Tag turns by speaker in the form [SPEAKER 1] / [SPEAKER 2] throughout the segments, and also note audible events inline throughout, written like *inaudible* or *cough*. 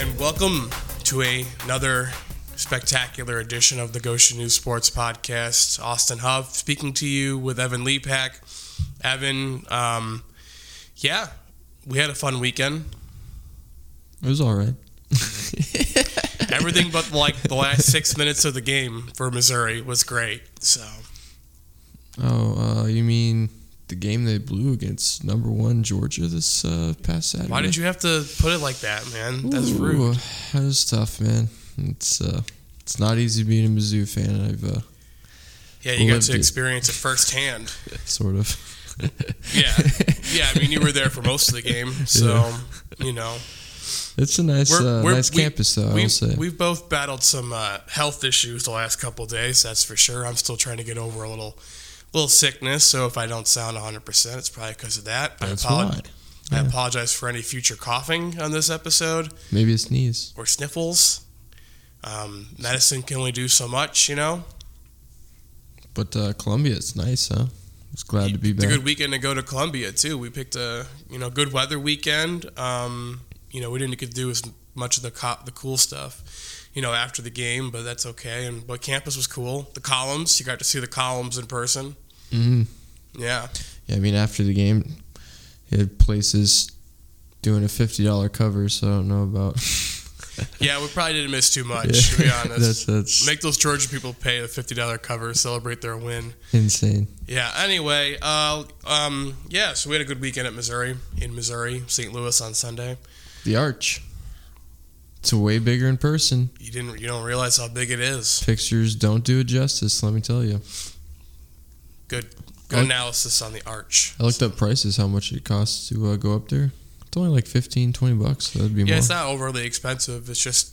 [SPEAKER 1] and welcome to a, another spectacular edition of the Goshen News Sports Podcast. Austin Huff speaking to you with Evan Lepak. Evan, um, yeah, we had a fun weekend.
[SPEAKER 2] It was all right. *laughs* *laughs*
[SPEAKER 1] Everything but like the last six minutes of the game for Missouri was great. So,
[SPEAKER 2] Oh, uh, you mean the game they blew against number one Georgia this uh, past Saturday?
[SPEAKER 1] why did you have to put it like that, man? That's rude.
[SPEAKER 2] Ooh, That was tough, man. It's uh, it's not easy being a Mizzou fan. I've uh,
[SPEAKER 1] Yeah, you got to experience it firsthand. *laughs*
[SPEAKER 2] sort of. *laughs*
[SPEAKER 1] Yeah, yeah. I mean, you were there for most of the game, *laughs* so you know.
[SPEAKER 2] It's a nice,
[SPEAKER 1] We're-
[SPEAKER 2] uh,
[SPEAKER 1] we're-
[SPEAKER 2] nice
[SPEAKER 1] we-
[SPEAKER 2] campus, though. I will
[SPEAKER 1] We've,
[SPEAKER 2] say.
[SPEAKER 1] we've both battled some uh, health issues the last couple of days. That's for sure. I'm still trying to get over a little, little sickness. So if I don't sound 100, percent it's probably because of that.
[SPEAKER 2] That's
[SPEAKER 1] I, apolo-
[SPEAKER 2] why.
[SPEAKER 1] I apologize for any future coughing on this episode
[SPEAKER 2] Maybe a sneeze.
[SPEAKER 1] or sniffles. Um, medicine can only do so much, you know.
[SPEAKER 2] But uh, Columbia, it's nice, huh? It's glad to be back.
[SPEAKER 1] It's a good weekend to go to Columbia too. We picked a you know good weather weekend. Um, you know we didn't get to do as much of the co- the cool stuff, you know, after the game, but that's okay. And but campus was cool. The columns, you got to see the columns in person.
[SPEAKER 2] hmm
[SPEAKER 1] Yeah,
[SPEAKER 2] Yeah, I mean, after the game, he had places doing a fifty dollar cover, so I don't know about. *laughs*
[SPEAKER 1] yeah, we probably didn't miss too much to be *laughs* honest.
[SPEAKER 2] that's that's
[SPEAKER 1] Make those Georgia people pay a fifty dollar cover, celebrate their win.
[SPEAKER 2] insane.
[SPEAKER 1] Yeah. Anyway, uh, um, yeah. So we had a good weekend at Missouri, in Missouri, St. Louis on Sunday.
[SPEAKER 2] The Arch. It's way bigger in person.
[SPEAKER 1] You didn't, you don't realize how big it is.
[SPEAKER 2] Pictures don't do it justice, let me tell you.
[SPEAKER 1] Good, good
[SPEAKER 2] Oh.
[SPEAKER 1] analysis on the arch.
[SPEAKER 2] I looked up prices, how much it costs to uh, go up there. It's only like 15, 20 bucks. So that'd be
[SPEAKER 1] Yeah,
[SPEAKER 2] more.
[SPEAKER 1] it's not overly expensive. It's just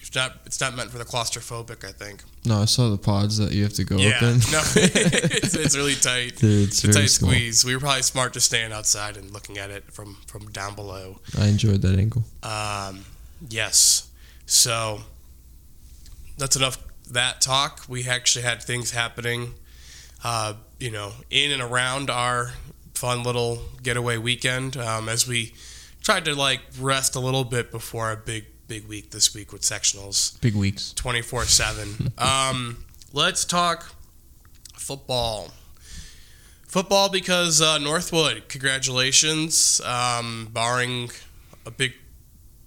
[SPEAKER 1] it's not it's not meant for the claustrophobic. I think.
[SPEAKER 2] no, I saw the pods that you have to go
[SPEAKER 1] yeah,
[SPEAKER 2] up in.
[SPEAKER 1] no, *laughs* it's, it's really *laughs* tight.
[SPEAKER 2] Dude, it's
[SPEAKER 1] It's a tight
[SPEAKER 2] small.
[SPEAKER 1] squeeze. We were probably smart just staying outside and looking at it from from down below.
[SPEAKER 2] I enjoyed that angle.
[SPEAKER 1] Um, yes, so that's enough that talk. We actually had things happening, uh, you know, in and around our fun little getaway weekend um, as we tried to like rest a little bit before a big big week this week with sectionals.
[SPEAKER 2] Big weeks.
[SPEAKER 1] 24 7. *laughs* Um, let's talk football. Football because uh, Northwood, congratulations. Um, barring a big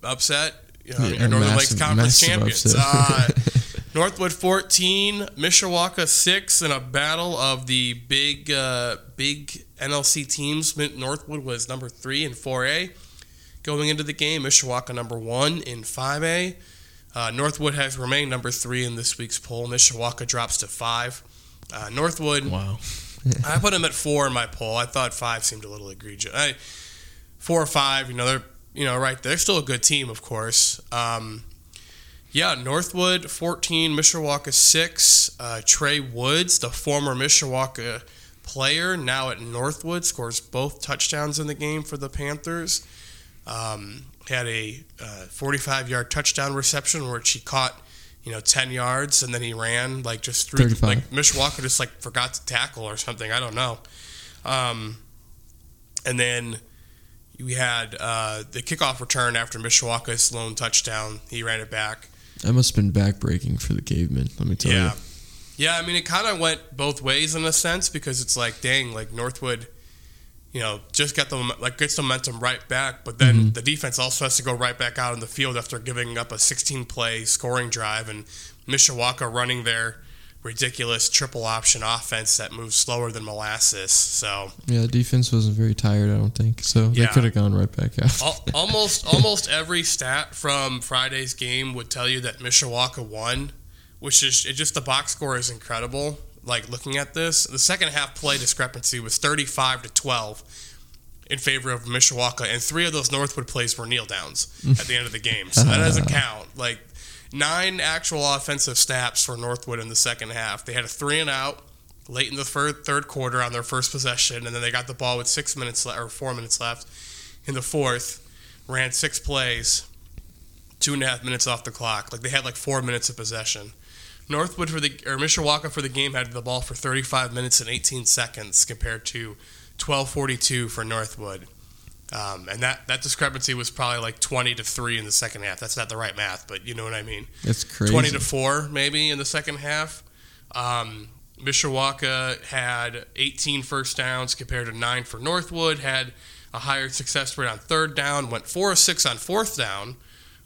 [SPEAKER 1] upset, you know,
[SPEAKER 2] Yeah,
[SPEAKER 1] your Northern Lakes Conference champions. Uh, *laughs* Northwood 14, Mishawaka 6 in a battle of the big uh, big NLC teams. Northwood was number 3 in 4A. Going into the game, Mishawaka number 1 in 5A. Uh, Northwood has remained number 3 in this week's poll. Mishawaka drops to 5. Uh, Northwood,
[SPEAKER 2] Wow.
[SPEAKER 1] I put them at 4 in my poll. I thought 5 seemed a little egregious. I, 4 or 5, you know, they're you know, right. They're still a good team, of course. Um, yeah, Northwood 14, Mishawaka 6. Uh, Trey Woods, the former Mishawaka player, now at Northwood, scores both touchdowns in the game for the Panthers. Um, had a 45 yard touchdown reception where she caught, you know, 10 yards and then he ran like just through,
[SPEAKER 2] 35.
[SPEAKER 1] like Mishawaka just like forgot to tackle or something. I don't know. Um, and then we had uh, the kickoff return after Mishawaka's lone touchdown. He ran it back.
[SPEAKER 2] That must have been backbreaking for the cavemen, let me tell
[SPEAKER 1] yeah.
[SPEAKER 2] you.
[SPEAKER 1] Yeah, I mean, it kind of went both ways in a sense because it's like, dang, like Northwood, you know, just got the like gets the momentum right back, but then
[SPEAKER 2] Mm-hmm.
[SPEAKER 1] the defense also has to go right back out in the field after giving up a 16 play scoring drive and Mishawaka running their ridiculous triple option offense that moves slower than molasses. So
[SPEAKER 2] Yeah, the defense wasn't very tired, I don't think. So they
[SPEAKER 1] Yeah.
[SPEAKER 2] could have gone right back out.
[SPEAKER 1] Al- *laughs* almost almost every stat from Friday's game would tell you that Mishawaka won, which is it just the box score is incredible. Like looking at this, the second half play discrepancy was 35 to 12 in favor of Mishawaka, and three of those Northwood plays were kneel downs at the end of the game. So that doesn't *laughs* count. Like nine actual offensive snaps for Northwood in the second half. They had a three and out late in the third, third quarter on their first possession, and then they got the ball with six minutes le- or four minutes left in the fourth. Ran six plays, two and a half minutes off the clock. Like they had like four minutes of possession. Northwood for the or Mishawaka for the game had the ball for 35 minutes and 18 seconds compared to 12:42 for Northwood. Um, and that, that discrepancy was probably like 20 to 3 in the second half. That's not the right math, but you know what I mean.
[SPEAKER 2] That's crazy.
[SPEAKER 1] 20 to 4 maybe in the second half. Um, Mishawaka had 18 first downs compared to 9 for Northwood, had a higher success rate on third down, went 4 or 6 on fourth down.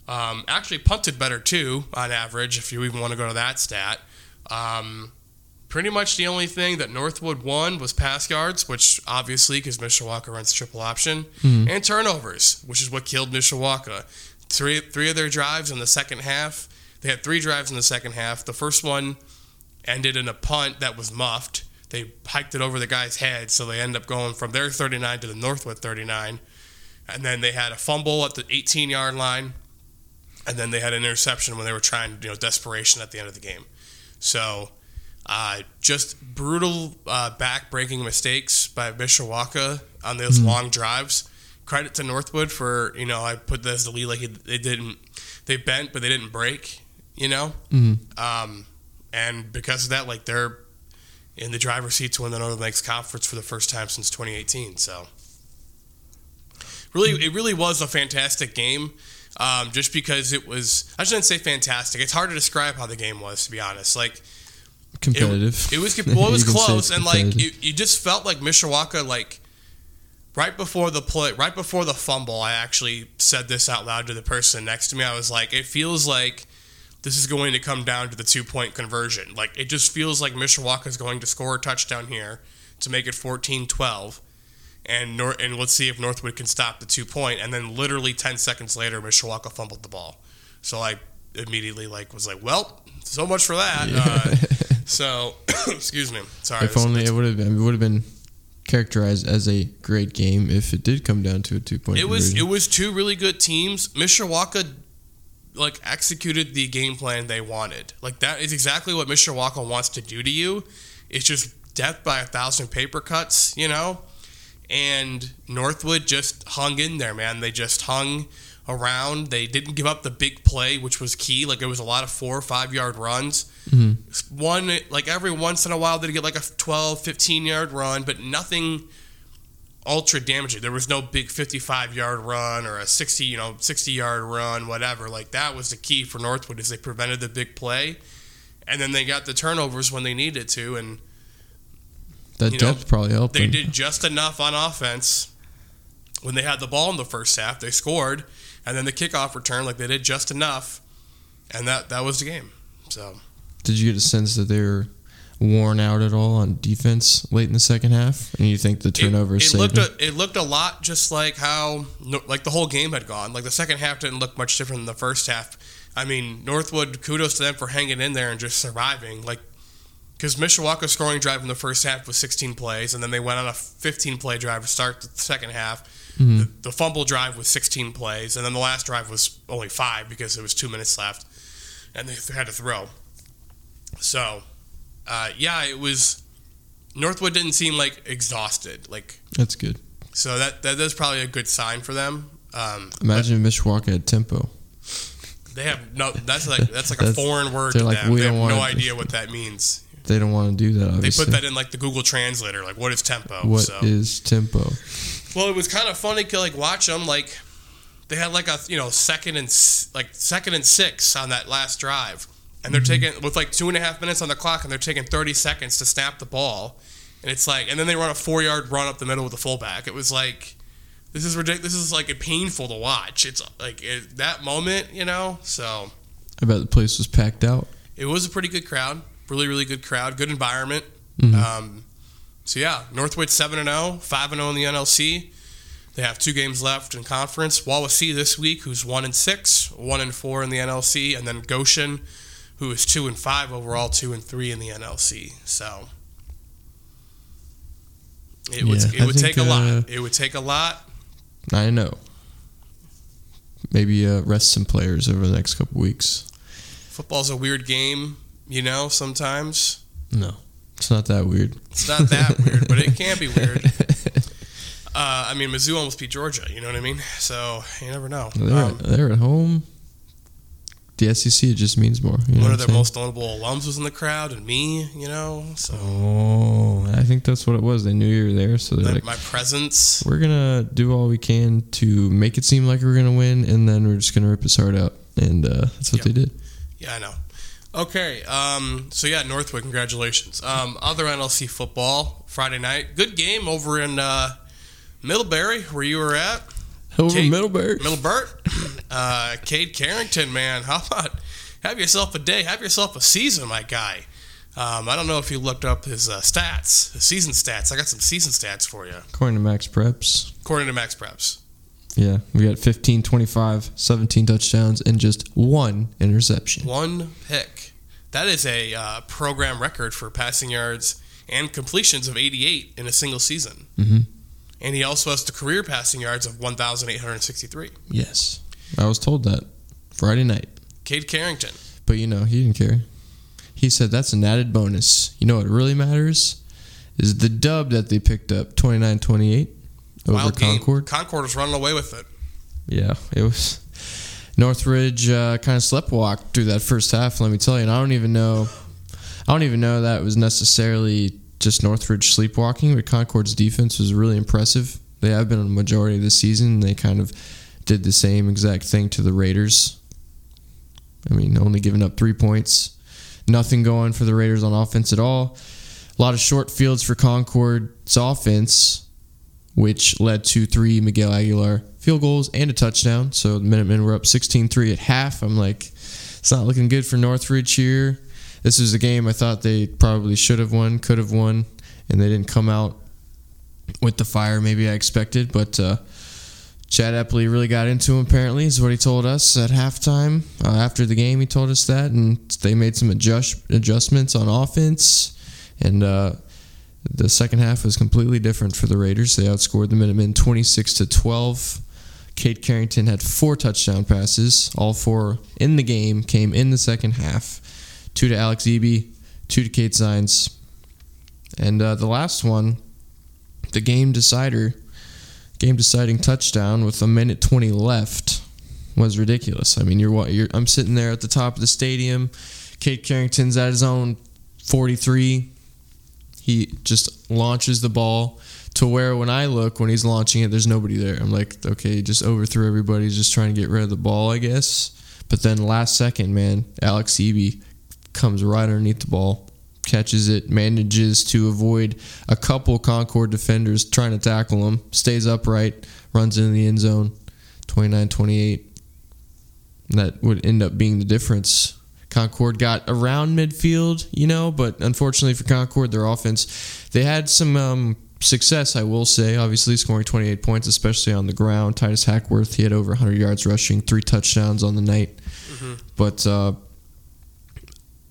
[SPEAKER 1] Um, actually punted better too on average if you even want to go to that stat. Um, pretty much the only thing that Northwood won was pass yards, which obviously because Mishawaka runs triple option, mm-hmm. and turnovers, which is what killed Mishawaka. Three three of their drives in the second half. They had three drives in the second half. The first one ended in a punt that was muffed. They hiked it over the guy's head, so they end up going from their 39 to the Northwood 39. And then they had a fumble at the 18 yard line. And then they had an interception when they were trying, you know, desperation at the end of the game. So, uh, just brutal uh, back breaking mistakes by Mishawaka on those long drives. Credit to Northwood for, you know, I put this the lead like it- they didn't, they bent, but they didn't break, you know?
[SPEAKER 2] Mhm.
[SPEAKER 1] Um, and because of that, like they're in the driver's seat to win the Northern Lakes Conference for the first time since 2018. So, really, it really was a fantastic game. Um, just because it was, I shouldn't say fantastic. It's hard to describe how the game was, to be honest. Like
[SPEAKER 2] competitive.
[SPEAKER 1] it was *laughs* well, it was
[SPEAKER 2] You can say
[SPEAKER 1] close, and like
[SPEAKER 2] competitive.
[SPEAKER 1] you, you just felt like Mishawaka like right before the play, right before the fumble. I actually said this out loud to the person next to me. I was like, it feels like this is going to come down to the two point conversion. Like it just feels like Mishawaka is going to score a touchdown here to make it 14-12. And Nor- and let's see if Northwood can stop the two point. And then literally ten seconds later, Mishawaka fumbled the ball. So I immediately like was like, well, so much for that. Uh, *laughs* so, *coughs* excuse me. Sorry.
[SPEAKER 2] if only it would have been, it would have been characterized as a great game if it did come down to a two point.
[SPEAKER 1] it was it was two really good teams. Mishawaka like executed the game plan they wanted. Like that is exactly what Mishawaka wants to do to you. It's just death by a thousand paper cuts, you know. And Northwood just hung in there, man. They just hung around. They didn't give up the big play, which was key. Like it was a lot of four or five yard runs. Mm-hmm. One like every once in a while they'd get like a 12, 15 yard run, but nothing ultra damaging. There was no big 55 yard run or a 60, you know, 60 yard run, whatever. Like that was the key for Northwood is they prevented the big play, and then they got the turnovers when they needed to, and
[SPEAKER 2] that
[SPEAKER 1] you know,
[SPEAKER 2] depth probably helped.
[SPEAKER 1] they
[SPEAKER 2] them.
[SPEAKER 1] did just enough on offense. When they had the ball in the first half, they scored, and then the kickoff return, like they did just enough, and that that was the game. So
[SPEAKER 2] Did you get a sense that they were worn out at all on defense late in the second half? And you think the turnover
[SPEAKER 1] It, it looked a, it looked a lot just like how like the whole game had gone. Like the second half didn't look much different than the first half. I mean, Northwood, kudos to them for hanging in there and just surviving. Like because Mishawaka's scoring drive in the first half was 16 plays, and then they went on a 15 play drive to start the second half.
[SPEAKER 2] Mm-hmm.
[SPEAKER 1] The, the fumble drive was 16 plays, and then the last drive was only five because there was two minutes left, and they had to throw. So, uh, yeah, it was. Northwood didn't seem like exhausted, like
[SPEAKER 2] That's good.
[SPEAKER 1] so that that is probably a good sign for them. Um,
[SPEAKER 2] Imagine if Mishawaka had tempo.
[SPEAKER 1] they have no. That's like that's like a foreign word
[SPEAKER 2] they're
[SPEAKER 1] to
[SPEAKER 2] like,
[SPEAKER 1] them.
[SPEAKER 2] we
[SPEAKER 1] They have no idea what that means.
[SPEAKER 2] They don't want to do that.
[SPEAKER 1] They put that in like the Google Translator. Like, what is tempo?
[SPEAKER 2] What is
[SPEAKER 1] so,
[SPEAKER 2] tempo?
[SPEAKER 1] Well, it was kind of funny to like watch them. Like, they had like a you know second and like second and six on that last drive, and they're
[SPEAKER 2] Mm-hmm.
[SPEAKER 1] taking with like two and a half minutes on the clock, and they're taking thirty seconds to snap the ball, and it's like, and then they run a four yard run up the middle with the fullback. It was like. This is ridiculous. This is like painful to watch. It's like it, that moment, you know. So
[SPEAKER 2] I bet the place was packed out.
[SPEAKER 1] it was a pretty good crowd. Really, really good crowd. Good environment.
[SPEAKER 2] Mhm.
[SPEAKER 1] Um, so yeah, Northwood seven and 0, 5 and zero in the NLC. They have two games left in conference. Wawasee this week, who's one and six, one and four in the NLC, and then Goshen, who is two and five overall, two and three in the NLC. So it would
[SPEAKER 2] Yeah,
[SPEAKER 1] it
[SPEAKER 2] I
[SPEAKER 1] would
[SPEAKER 2] think,
[SPEAKER 1] take a
[SPEAKER 2] uh,
[SPEAKER 1] lot. It would take a lot.
[SPEAKER 2] I know. Maybe uh, rest some players over the next couple weeks.
[SPEAKER 1] Football's a weird game, you know. Sometimes
[SPEAKER 2] No, it's not that weird.
[SPEAKER 1] it's not that weird, but it can be weird. *laughs* Uh, I mean, Mizzou almost beat Georgia. You know what I mean? So you never know.
[SPEAKER 2] they're,
[SPEAKER 1] Um,
[SPEAKER 2] they're at home. The SEC it just means more. You know
[SPEAKER 1] one of their
[SPEAKER 2] saying?
[SPEAKER 1] most notable alums was in the crowd, and me. You know, so
[SPEAKER 2] Oh, I think that's what it was. They knew you were there, so they're
[SPEAKER 1] My,
[SPEAKER 2] like,
[SPEAKER 1] my presence.
[SPEAKER 2] we're gonna do all we can to make it seem like we're gonna win, and then we're just gonna rip his heart out, and uh, that's what
[SPEAKER 1] Yep.
[SPEAKER 2] they did.
[SPEAKER 1] Yeah, I know. Okay, um, so yeah, Northwood, congratulations. Um, other NLC football Friday night, good game over in uh, Middlebury, where you were at.
[SPEAKER 2] Over
[SPEAKER 1] Kate-
[SPEAKER 2] Middlebury.
[SPEAKER 1] Middleburt, uh, Cade Carrington, man, how about have yourself a day, have yourself a season, my guy. Um, I don't know if you looked up his uh, stats, his season stats. I got some season stats for you,
[SPEAKER 2] According to MaxPreps,
[SPEAKER 1] according to MaxPreps.
[SPEAKER 2] Yeah, we got 15, 25, 17 touchdowns, and just one interception.
[SPEAKER 1] One pick. That is a uh, program record for passing yards and completions of 88 in a single season.
[SPEAKER 2] Mm-hmm.
[SPEAKER 1] And he also has the career passing yards of 1,863.
[SPEAKER 2] Yes, I was told that Friday night,
[SPEAKER 1] Cade Carrington.
[SPEAKER 2] but you know he didn't care. He said that's an added bonus. You know what really matters is the dub that they picked up 29-28 over
[SPEAKER 1] Wild game.
[SPEAKER 2] Concord.
[SPEAKER 1] Concord was running away with it.
[SPEAKER 2] Yeah, it was. Northridge uh, kind of sleptwalked through that first half. Let me tell you, and I don't even know. I don't even know that was necessarily just Northridge sleepwalking, but Concord's defense was really impressive. They have been a majority of the season. They kind of did the same exact thing to the Raiders. I mean, only giving up three points, nothing going for the Raiders on offense at all. A lot of short fields for Concord's offense, which led to three Miguel Aguilar field goals and a touchdown. So the Minutemen were up 16-3 at half. I'm like, it's not looking good for Northridge here. This was a game I thought they probably should have won, could have won, and they didn't come out with the fire maybe I expected. But uh, Chad Epley really got into him, apparently, is what he told us at halftime. Uh, after the game, he told us that, and they made some adjust, adjustments on offense. And uh, the second half was completely different for the Raiders. They outscored the Minutemen 26 to 12. Cade Carrington had four touchdown passes. All four in the game came in the second half. Two to Alex Eby, two to Kate Zines. And uh, the last one, the game decider, game deciding touchdown with a minute 20 left was ridiculous. I mean, you're, you're I'm sitting there at the top of the stadium. Cade Carrington's at his own 43. He just launches the ball to where when I look when he's launching it, there's nobody there. I'm like, okay, just overthrew everybody. Just trying to get rid of the ball, I guess. But then last second, man, Alex Eby comes right underneath the ball, catches it, manages to avoid a couple Concord defenders trying to tackle him, stays upright, runs into the end zone, 29-28. That would end up being the difference. Concord got around midfield, you know, but unfortunately for Concord, their offense, they had some um, success, I will say. Obviously, scoring 28 points, especially on the ground. Titus Hackworth, he had over 100 yards rushing, three touchdowns on the night. But uh,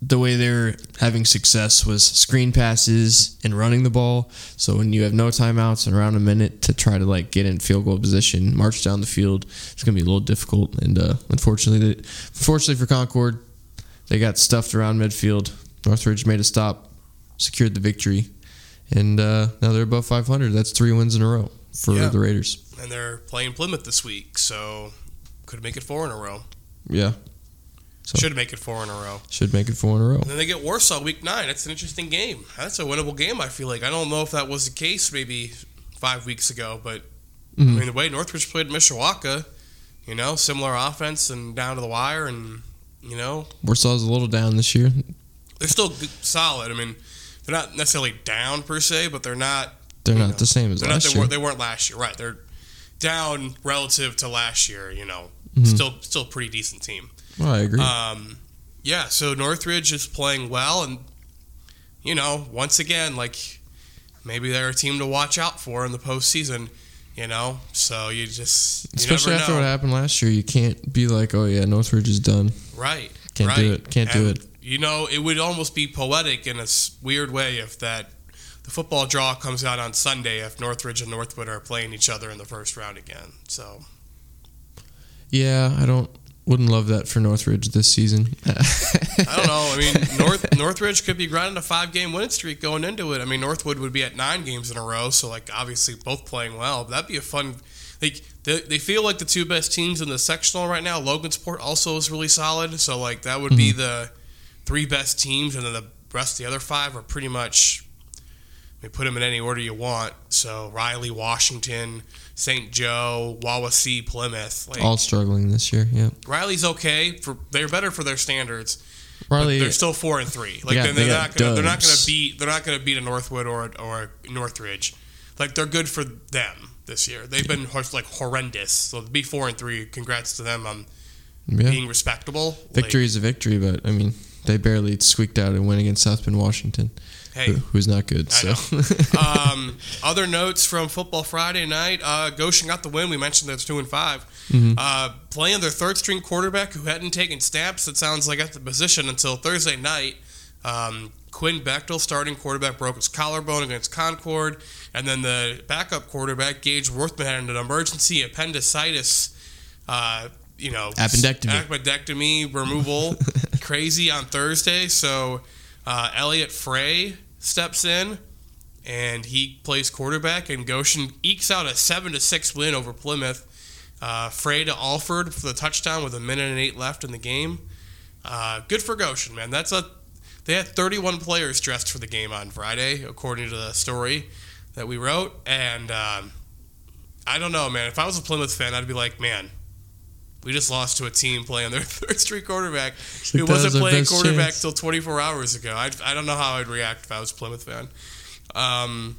[SPEAKER 2] the way they're having success was screen passes and running the ball. So when you have no timeouts and around a minute to try to like get in field goal position, march down the field, it's gonna be a little difficult. And uh, unfortunately, they, unfortunately for Concord, they got stuffed around midfield. Northridge made a stop, secured the victory, and uh, now they're above 500. That's three wins in a row for
[SPEAKER 1] Yeah.
[SPEAKER 2] the Raiders.
[SPEAKER 1] And they're playing Plymouth this week, so could make it four in a row.
[SPEAKER 2] Yeah, So-
[SPEAKER 1] Should make it four in a row.
[SPEAKER 2] should make it four in a row.
[SPEAKER 1] And then they get Warsaw week nine. That's an interesting game. That's a winnable game, I feel like. I don't know if that was the case maybe five weeks ago, but I
[SPEAKER 2] Mhm.
[SPEAKER 1] mean, the way Northridge played Mishawaka, you know, similar offense and down to the wire, and, you know,
[SPEAKER 2] Warsaw's a little down this year.
[SPEAKER 1] they're still solid. I mean, they're not necessarily down per se, but they're not.
[SPEAKER 2] They're not
[SPEAKER 1] know,
[SPEAKER 2] the same as
[SPEAKER 1] not,
[SPEAKER 2] last
[SPEAKER 1] they,
[SPEAKER 2] year.
[SPEAKER 1] weren't, they weren't last year, right? They're down relative to last year. You know,
[SPEAKER 2] Mhm.
[SPEAKER 1] still still a pretty decent team.
[SPEAKER 2] Well, I agree.
[SPEAKER 1] Um, yeah, so Northridge is playing well, and you know, once again, like maybe they're a team to watch out for in the postseason. You know, so you just you
[SPEAKER 2] Especially
[SPEAKER 1] never
[SPEAKER 2] after
[SPEAKER 1] know.
[SPEAKER 2] what happened last year, you can't be like, "Oh yeah, Northridge is done."
[SPEAKER 1] Right?
[SPEAKER 2] Can't
[SPEAKER 1] right.
[SPEAKER 2] do it. Can't do it.
[SPEAKER 1] You know, it would almost be poetic in a weird way if that the football draw comes out on Sunday if Northridge and Northwood are playing each other in the first round again. So
[SPEAKER 2] Yeah, I don't. Wouldn't love that for Northridge this season. *laughs*
[SPEAKER 1] I don't know. I mean, *laughs* North Northridge could be grinding a five game winning streak going into it. I mean, Northwood would be at nine games in a row, so like obviously both playing well. But that'd be a fun. Like they, they feel like the two best teams in the sectional right now. Logansport also is really solid, so like that would be hmm. the three best teams, and then the rest of the other five are pretty much I mean, put them in any order you want. So Riley, Washington, St. Joe, Wawasee, Plymouth. Like,
[SPEAKER 2] All struggling this year. Yeah.
[SPEAKER 1] Riley's okay for they're better for their standards.
[SPEAKER 2] Riley,
[SPEAKER 1] They're still four and three. Like
[SPEAKER 2] got-
[SPEAKER 1] they're,
[SPEAKER 2] they
[SPEAKER 1] they're not gonna, they're not going to beat they're not going to beat a Northwood or or a Northridge. Like they're good for them this year. They've been like horrendous. So to be four and three, congrats to them on
[SPEAKER 2] yeah.
[SPEAKER 1] being respectable.
[SPEAKER 2] victory is a victory, but I mean, they barely squeaked out a win against South Bend, Washington,
[SPEAKER 1] Like, hey,
[SPEAKER 2] who's not good.
[SPEAKER 1] I
[SPEAKER 2] So *laughs*
[SPEAKER 1] um, other notes from Football Friday night: uh, Goshen got the win. We mentioned that's two and 5
[SPEAKER 2] Mhm.
[SPEAKER 1] Uh, playing their third string quarterback who hadn't taken snaps. It sounds like at the position until Thursday night. Um, Quinn Bechtel, starting quarterback, broke his collarbone against Concord, and then the backup quarterback Gage Worthman had an emergency appendicitis. Uh, you know,
[SPEAKER 2] Appendectomy.
[SPEAKER 1] appendectomy removal, *laughs* crazy on Thursday. So uh, Elliot Frey steps in and he plays quarterback, and Goshen ekes out a seven to six win over Plymouth. Uh, Frey to Alford for the touchdown with a minute and eight left in the game. Uh, good for Goshen, man. That's a they had 31 players dressed for the game on Friday, according to the story that we wrote. And um, I don't know, man. If I was a Plymouth fan, I'd be like, man, we just lost to a team playing their *laughs* third string quarterback who
[SPEAKER 2] was
[SPEAKER 1] wasn't playing quarterback
[SPEAKER 2] chance.
[SPEAKER 1] till 24 hours ago. I, I don't know how I'd react if I was a Plymouth fan. Um,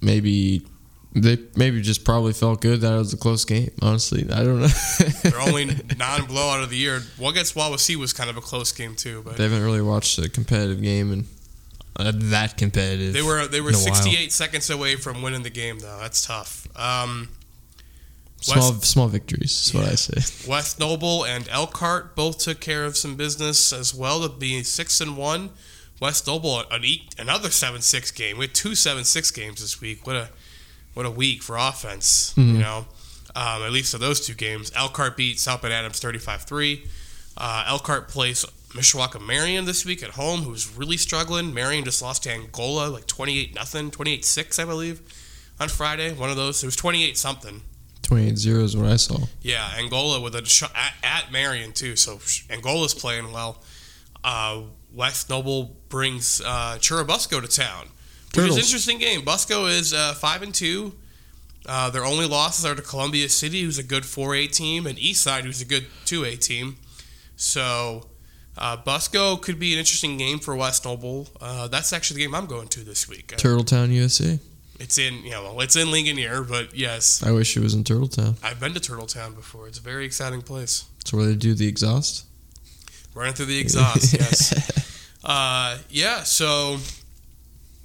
[SPEAKER 2] maybe they maybe just probably felt good that it was a close game. Honestly, I don't know. *laughs*
[SPEAKER 1] their only non-blowout of the year. Well, against Wawasee was kind of a close game too, but
[SPEAKER 2] they haven't really watched a competitive game and uh, that competitive.
[SPEAKER 1] they were they were
[SPEAKER 2] in a while.
[SPEAKER 1] 68 seconds away from winning the game though. That's tough. Um,
[SPEAKER 2] small small victories. Is what I say. *laughs*
[SPEAKER 1] West Noble and Elkhart both took care of some business as well to be six and one. West Noble an e- another seven six game. We had two seven six games this week. What a what a week for offense. You
[SPEAKER 2] Mhm.
[SPEAKER 1] know, um, at least of those two games. Elkhart beat South Bend Adams 35-3. Uh, Elkhart plays Mishawaka Marion this week at home, who's really struggling. Marion just lost to Angola like 28 nothing, 28 6 I believe, on Friday. One of those. It was 28 something.
[SPEAKER 2] 28-0 is what I saw.
[SPEAKER 1] Yeah, Angola with a sh- at, at Marion too. So Angola's playing well. Uh, West Noble brings uh, Churubusco to town, which
[SPEAKER 2] Turtles.
[SPEAKER 1] is an interesting game. Busco is uh, five and two. Uh, their only losses are to Columbia City, who's a good 4A team, and Eastside, who's a good 2A team. So uh, Busco could be an interesting game for West Noble. Uh, that's actually the game I'm going to this week. Uh,
[SPEAKER 2] Turtletown, USA.
[SPEAKER 1] it's in you know well, it's in Ligonier, but yes,
[SPEAKER 2] I wish it was in Turtletown.
[SPEAKER 1] I've been to Turtletown before. It's a very exciting place.
[SPEAKER 2] It's where they do the exhaust.
[SPEAKER 1] Running through the exhaust, *laughs* yes. Uh, yeah, so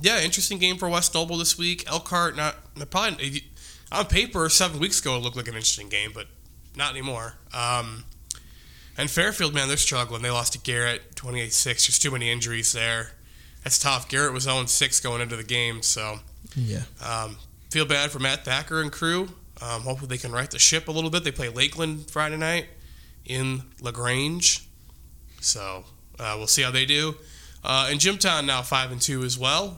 [SPEAKER 1] yeah, interesting game for West Noble this week. Elkhart, not probably on paper seven weeks ago it looked like an interesting game, but not anymore. Um, and Fairfield, man, they're struggling. They lost to Garrett, 28-6. There's too many injuries there. That's tough. Garrett was 0-6 going into the game, so
[SPEAKER 2] yeah.
[SPEAKER 1] um, feel bad for Matt Thacker and crew. Um, hopefully they can right the ship a little bit. They play Lakeland Friday night in Lagrange, so uh, we'll see how they do. Uh, and Jimtown now five and two as well.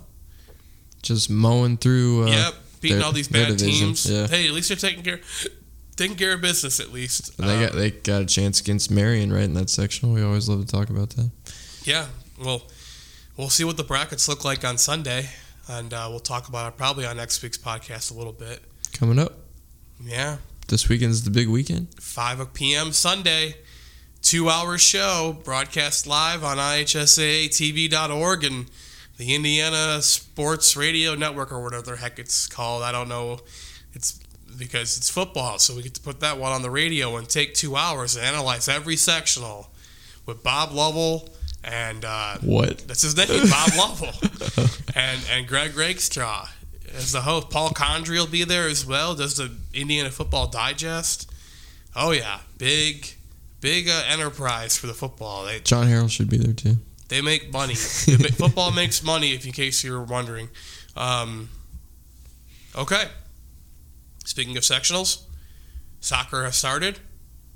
[SPEAKER 2] Just mowing through. Uh,
[SPEAKER 1] yep, beating
[SPEAKER 2] their-
[SPEAKER 1] all these bad teams.
[SPEAKER 2] yeah.
[SPEAKER 1] Hey, at least they're taking care taking care of business at least.
[SPEAKER 2] They
[SPEAKER 1] Uh,
[SPEAKER 2] got they got a chance against Marion right in that sectional. We always love to talk about that.
[SPEAKER 1] yeah, well, we'll see what the brackets look like on Sunday, and uh, we'll talk about it probably on next week's podcast a little bit.
[SPEAKER 2] Coming up
[SPEAKER 1] Yeah,
[SPEAKER 2] this weekend's the big weekend.
[SPEAKER 1] 5 p.m. Sunday, two hour show, broadcast live on IHSATV.org and the Indiana Sports Radio Network or whatever the heck it's called. I don't know. It's because it's football, so we get to put that one on the radio and take two hours and analyze every sectional with Bob Lovell and uh,
[SPEAKER 2] What?
[SPEAKER 1] that's his name, Bob *laughs* Lovell, and and Greg Rakestraw as the host. Paul Condry will be there as well. Does the Indiana Football Digest? Oh yeah, big, big uh, enterprise for the football. They
[SPEAKER 2] John Harrell should be there too.
[SPEAKER 1] they make money. Football makes money, if in case you were wondering. Um, okay. Speaking of sectionals, soccer has started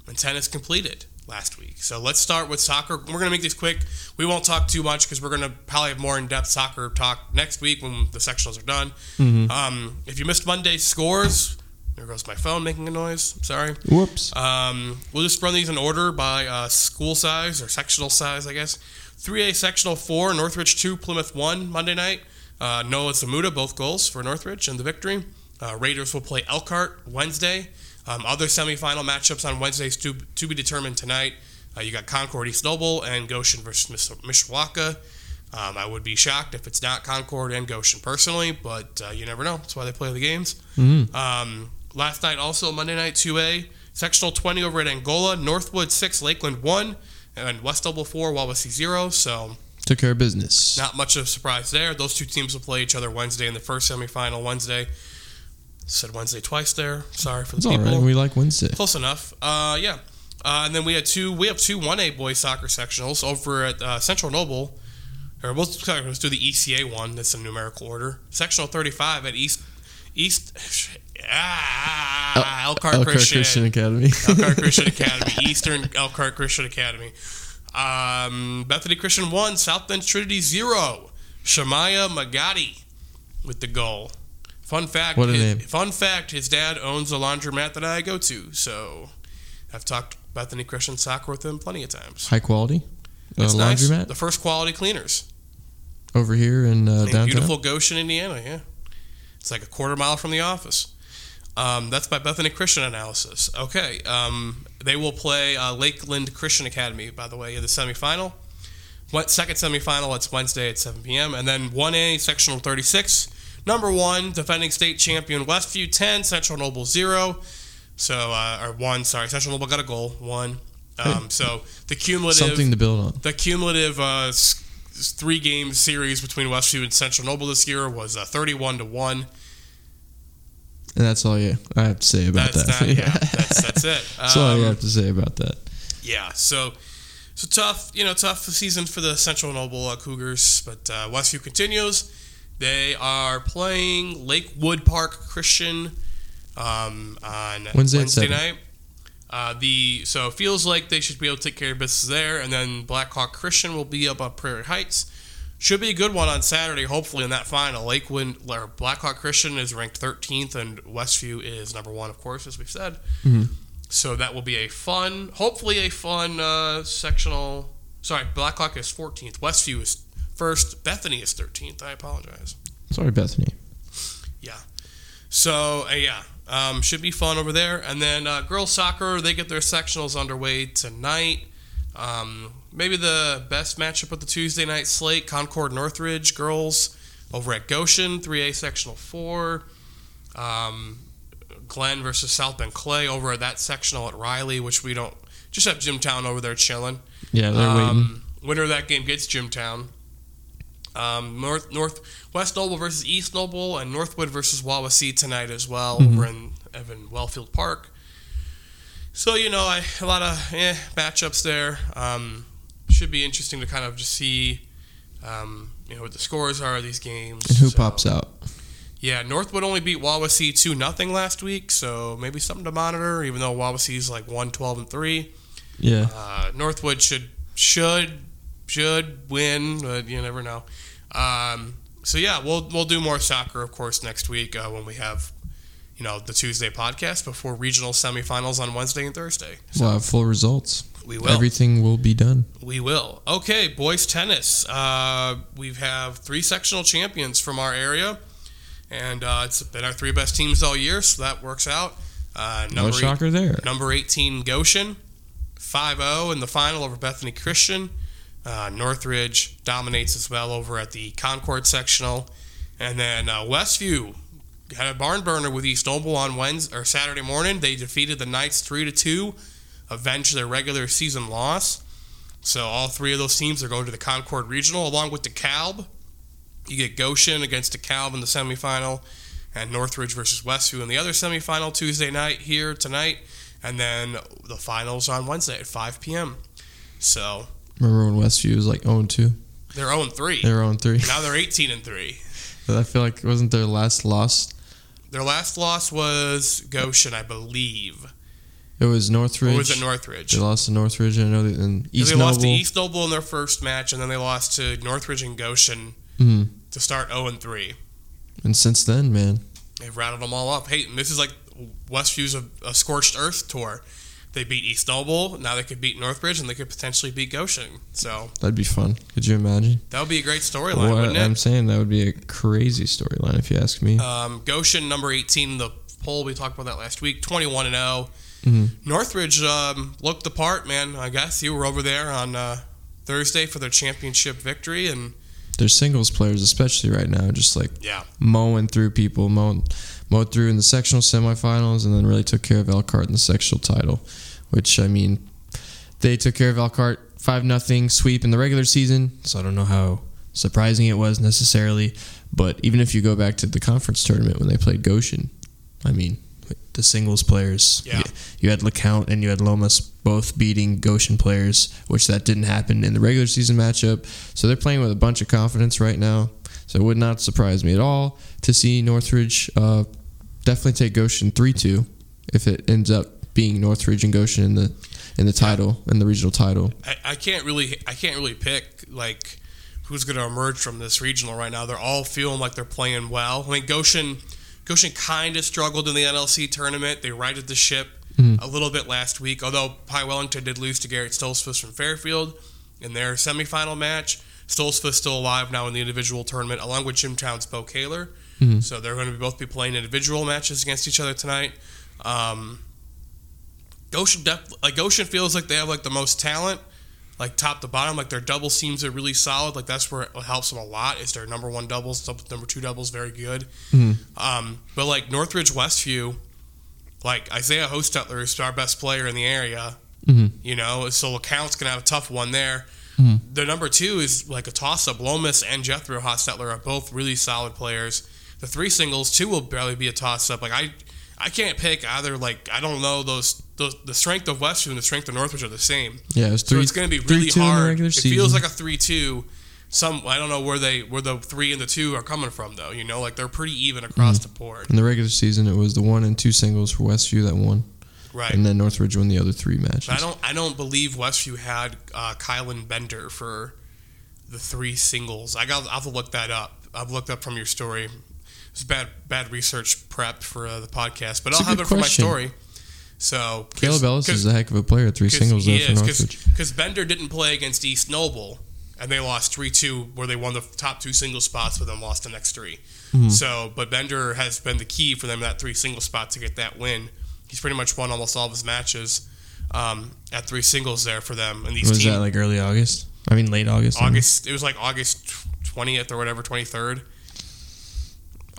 [SPEAKER 1] and tennis completed last week. So let's start with soccer. We're going to make this quick. We won't talk too much because we're going to probably have more in depth soccer talk next week when the sectionals are done.
[SPEAKER 2] Mhm.
[SPEAKER 1] Um, if you missed Monday's scores, there goes my phone making a noise. Sorry.
[SPEAKER 2] Whoops.
[SPEAKER 1] Um, we'll just run these in order by uh, school size or sectional size, I guess. 3A sectional 4, Northridge 2, Plymouth 1 Monday night. Uh, Noah Zamuda, both goals for Northridge and the victory. Uh, Raiders will play Elkhart Wednesday. Um, other semifinal matchups on Wednesdays to, to be determined tonight. Uh, you got Concord East Noble and Goshen versus Mish- Mishawaka. Um, I would be shocked if it's not Concord and Goshen personally, but uh, you never know. That's why they play the games. Um, last night, also Monday night 2A, sectional 20 over at Angola, Northwood 6, Lakeland 1, and West Noble 4, Wawasee 0. So
[SPEAKER 2] Took care of business.
[SPEAKER 1] not much of a surprise there. Those two teams will play each other Wednesday in the first semifinal Wednesday. Said Wednesday twice there. Sorry for the
[SPEAKER 2] It's all
[SPEAKER 1] people.
[SPEAKER 2] right. We like Wednesday.
[SPEAKER 1] Close enough. Uh, yeah. Uh, and then we had two. We have two one A boys soccer sectionals over at uh, Central Noble. Or we'll, let's do the ECA one. That's in numerical order. Sectional thirty five at East East. *laughs* Ah, Elkhart,
[SPEAKER 2] Elkhart
[SPEAKER 1] Christian.
[SPEAKER 2] Christian Academy.
[SPEAKER 1] Elkhart Christian *laughs* Academy, Eastern Elkhart Christian Academy. Um, Bethany Christian one, South Bend Trinity zero. Shemaiah Magadi with the goal. Fun fact.
[SPEAKER 2] What a
[SPEAKER 1] his,
[SPEAKER 2] name.
[SPEAKER 1] Fun fact: His dad owns a laundromat that I go to, so I've talked Bethany Christian soccer with him plenty of times.
[SPEAKER 2] High quality. Uh,
[SPEAKER 1] It's nice.
[SPEAKER 2] laundromat
[SPEAKER 1] The first quality cleaners.
[SPEAKER 2] over here in uh, downtown.
[SPEAKER 1] beautiful Goshen, Indiana. Yeah, it's like a quarter mile from the office. Um, that's by Bethany Christian analysis. Okay, um, they will play uh, Lakeland Christian Academy, by the way, in the semifinal. What second semifinal? It's Wednesday at 7 p.m. And then 1A sectional 36, number one defending state champion Westview 10, Central Noble zero. So uh, or one, sorry, Central Noble got a goal one. Um, so the cumulative
[SPEAKER 2] Something to build on.
[SPEAKER 1] the cumulative uh, three game series between Westview and Central Noble this year was uh, 31 to 1.
[SPEAKER 2] And that's all you I have to say about
[SPEAKER 1] That's
[SPEAKER 2] that.
[SPEAKER 1] not, yeah, *laughs* that's, that's it.
[SPEAKER 2] That's all you
[SPEAKER 1] Um,
[SPEAKER 2] have to say about that.
[SPEAKER 1] yeah, so so tough, you know, tough season for the Central Noble uh, Cougars, but uh, Westview continues. They are playing Lakewood Park Christian um, on
[SPEAKER 2] Wednesday
[SPEAKER 1] Wednesday night. Uh, the so it feels like they should be able to take care of business there, and then Blackhawk Christian will be up on Prairie Heights. Should be a good one on Saturday, hopefully in that final. Lakewood or Blackhawk Christian is ranked 13th, and Westview is number one, of course, as we've said.
[SPEAKER 2] Mhm.
[SPEAKER 1] So that will be a fun, hopefully a fun uh, sectional. Sorry, Blackhawk is 14th. Westview is first. Bethany is 13th. I apologize.
[SPEAKER 2] Sorry, Bethany. Yeah.
[SPEAKER 1] So uh, yeah, um, should be fun over there. And then uh, girls soccer, they get their sectionals underway tonight. Um, maybe the best matchup of the Tuesday night slate: Concord Northridge girls over at Goshen, 3A sectional four. Um, Glenn versus South Bend Clay over at that sectional at Riley, which we don't just have Jimtown over there chilling.
[SPEAKER 2] Yeah, they're waiting.
[SPEAKER 1] Um, winner of that game gets Jimtown. Um, North North West Noble versus East Noble and Northwood versus Wawasee tonight as well
[SPEAKER 2] Mhm.
[SPEAKER 1] over in Evan Wellfield Park. So you know, I, a lot of eh, matchups there. Um, should be interesting to kind of just see, um, you know, what the scores are of these games.
[SPEAKER 2] And who
[SPEAKER 1] So,
[SPEAKER 2] pops out?
[SPEAKER 1] Yeah, Northwood only beat Wawasee two nothing last week, so maybe something to monitor. Even though Wawasee's like one twelve and three.
[SPEAKER 2] Yeah.
[SPEAKER 1] Uh, Northwood should should should win, but you never know. Um, so yeah, we'll we'll do more soccer, of course, next week uh, when we have you know the Tuesday podcast before regional semifinals on Wednesday and Thursday.
[SPEAKER 2] We'll have full results.
[SPEAKER 1] We will.
[SPEAKER 2] Everything will be done.
[SPEAKER 1] We will. Okay, boys tennis. Uh, we have three sectional champions from our area, and uh, it's been our three best teams all year, so that works out. Uh,
[SPEAKER 2] No
[SPEAKER 1] number eight-
[SPEAKER 2] shocker there.
[SPEAKER 1] Number 18, Goshen. 5 0 in the final over Bethany Christian. Uh, Northridge dominates as well over at the Concord sectional. And then uh, Westview had a barn burner with East Noble on Wednesday or Saturday morning. They defeated the Knights 3 to 2, avenge their regular season loss. So all three of those teams are going to the Concord Regional along with DeKalb. You get Goshen against DeKalb in the semifinal and Northridge versus Westview in the other semifinal Tuesday night here tonight, and then the finals on Wednesday at 5 p.m. So
[SPEAKER 2] Remember when Westview was like 0 2?
[SPEAKER 1] they're 0 3.
[SPEAKER 2] They were 0 3.
[SPEAKER 1] Now they're 18 and 3. *laughs*
[SPEAKER 2] I feel like it wasn't their last loss?
[SPEAKER 1] Their last loss was Goshen, I believe.
[SPEAKER 2] It was Northridge.
[SPEAKER 1] Or was it Northridge?
[SPEAKER 2] They lost to Northridge. I know that in East
[SPEAKER 1] they
[SPEAKER 2] Noble.
[SPEAKER 1] lost to East Noble in their first match, and then they lost to Northridge and Goshen
[SPEAKER 2] Mhm.
[SPEAKER 1] to start 0 and 3.
[SPEAKER 2] And since then, man,
[SPEAKER 1] They've rattled them all up. Hey, and this is like Westview's a, a scorched earth tour. They beat East Noble. Now they could beat Northridge, and they could potentially beat Goshen. So
[SPEAKER 2] That'd be fun. Could you imagine?
[SPEAKER 1] that would be a great storyline, wouldn't
[SPEAKER 2] I'm
[SPEAKER 1] it?
[SPEAKER 2] saying that would be a crazy storyline if you ask me.
[SPEAKER 1] Um, Goshen, number 18 in the poll. We talked about that last week. 21 and 0.
[SPEAKER 2] Mhm.
[SPEAKER 1] Northridge um, looked the part, man. I guess you were over there on uh, Thursday for their championship victory, and
[SPEAKER 2] Their singles players, especially right now, just like
[SPEAKER 1] yeah,
[SPEAKER 2] mowing through people, mowing, mowed through in the sectional semifinals, and then really took care of Elkhart in the sectional title. Which I mean, they took care of Elkhart five nothing sweep in the regular season. So I don't know how surprising it was necessarily, but even if you go back to the conference tournament when they played Goshen, I mean, the singles players,
[SPEAKER 1] Yeah.
[SPEAKER 2] you, had LeCount and you had Lomas both beating Goshen players, which that didn't happen in the regular season matchup. So they're playing with a bunch of confidence right now. So it would not surprise me at all to see Northridge uh, definitely take Goshen three two if it ends up being Northridge and Goshen in the in the title in the regional title.
[SPEAKER 1] I, I can't really I can't really pick like who's going to emerge from this regional right now. They're all feeling like they're playing well. I mean, Goshen Goshen kind of struggled in the NLC tournament. They righted the ship a little bit last week, although Pi Wellington did lose to Garrett Stolzfus from Fairfield in their semifinal match. Stolzfus still alive now in the individual tournament, along with Jimtown's Bo Kaler. So they're going to be both be playing individual matches against each other tonight. Um, Goshen def- like Goshen feels like they have like the most talent, like top to bottom. Like their double teams are really solid. Like that's where it helps them a lot. Is their number one doubles, number two doubles very good. Um, but like Northridge Westview, like Isaiah Hostetler is our best player in the area.
[SPEAKER 2] Mhm.
[SPEAKER 1] You know, so LeCount's gonna have a tough one there. The number two is like a toss up. Lomas and Jethro Hostetler are both really solid players. The three singles, two will barely be a toss up. Like I, I can't pick either. Like I don't know those. Those the strength of Westview and the strength of Northridge are the same.
[SPEAKER 2] Yeah, it was
[SPEAKER 1] So
[SPEAKER 2] three.
[SPEAKER 1] it's going to be really
[SPEAKER 2] the
[SPEAKER 1] hard. It feels like a three-two. Some I don't know where they where the three and the two are coming from though. You know, like they're pretty even across the board.
[SPEAKER 2] in the regular season, it was the one and two singles for Westview that won,
[SPEAKER 1] Right.
[SPEAKER 2] and then Northridge won the other three matches.
[SPEAKER 1] But I don't I don't believe Westview had uh, Kylan Bender for the three singles. I got I'll have to look that up. I've looked up from your story. It's bad bad research prep for uh, the podcast, but
[SPEAKER 2] It's
[SPEAKER 1] I'll have it for my story. So
[SPEAKER 2] Caleb Ellis is a heck of a player. Three singles though for Northridge.
[SPEAKER 1] because Bender didn't play against East Noble and they lost three two where they won the top two single spots but then lost the next 3
[SPEAKER 2] Mm-hmm.
[SPEAKER 1] So but Bender has been the key for them that three single spot to get that win. He's pretty much won almost all of his matches um, at three singles there for them. And these
[SPEAKER 2] Was
[SPEAKER 1] teams
[SPEAKER 2] that like early August? I mean, late August.
[SPEAKER 1] August it was like August twentieth or whatever twenty third.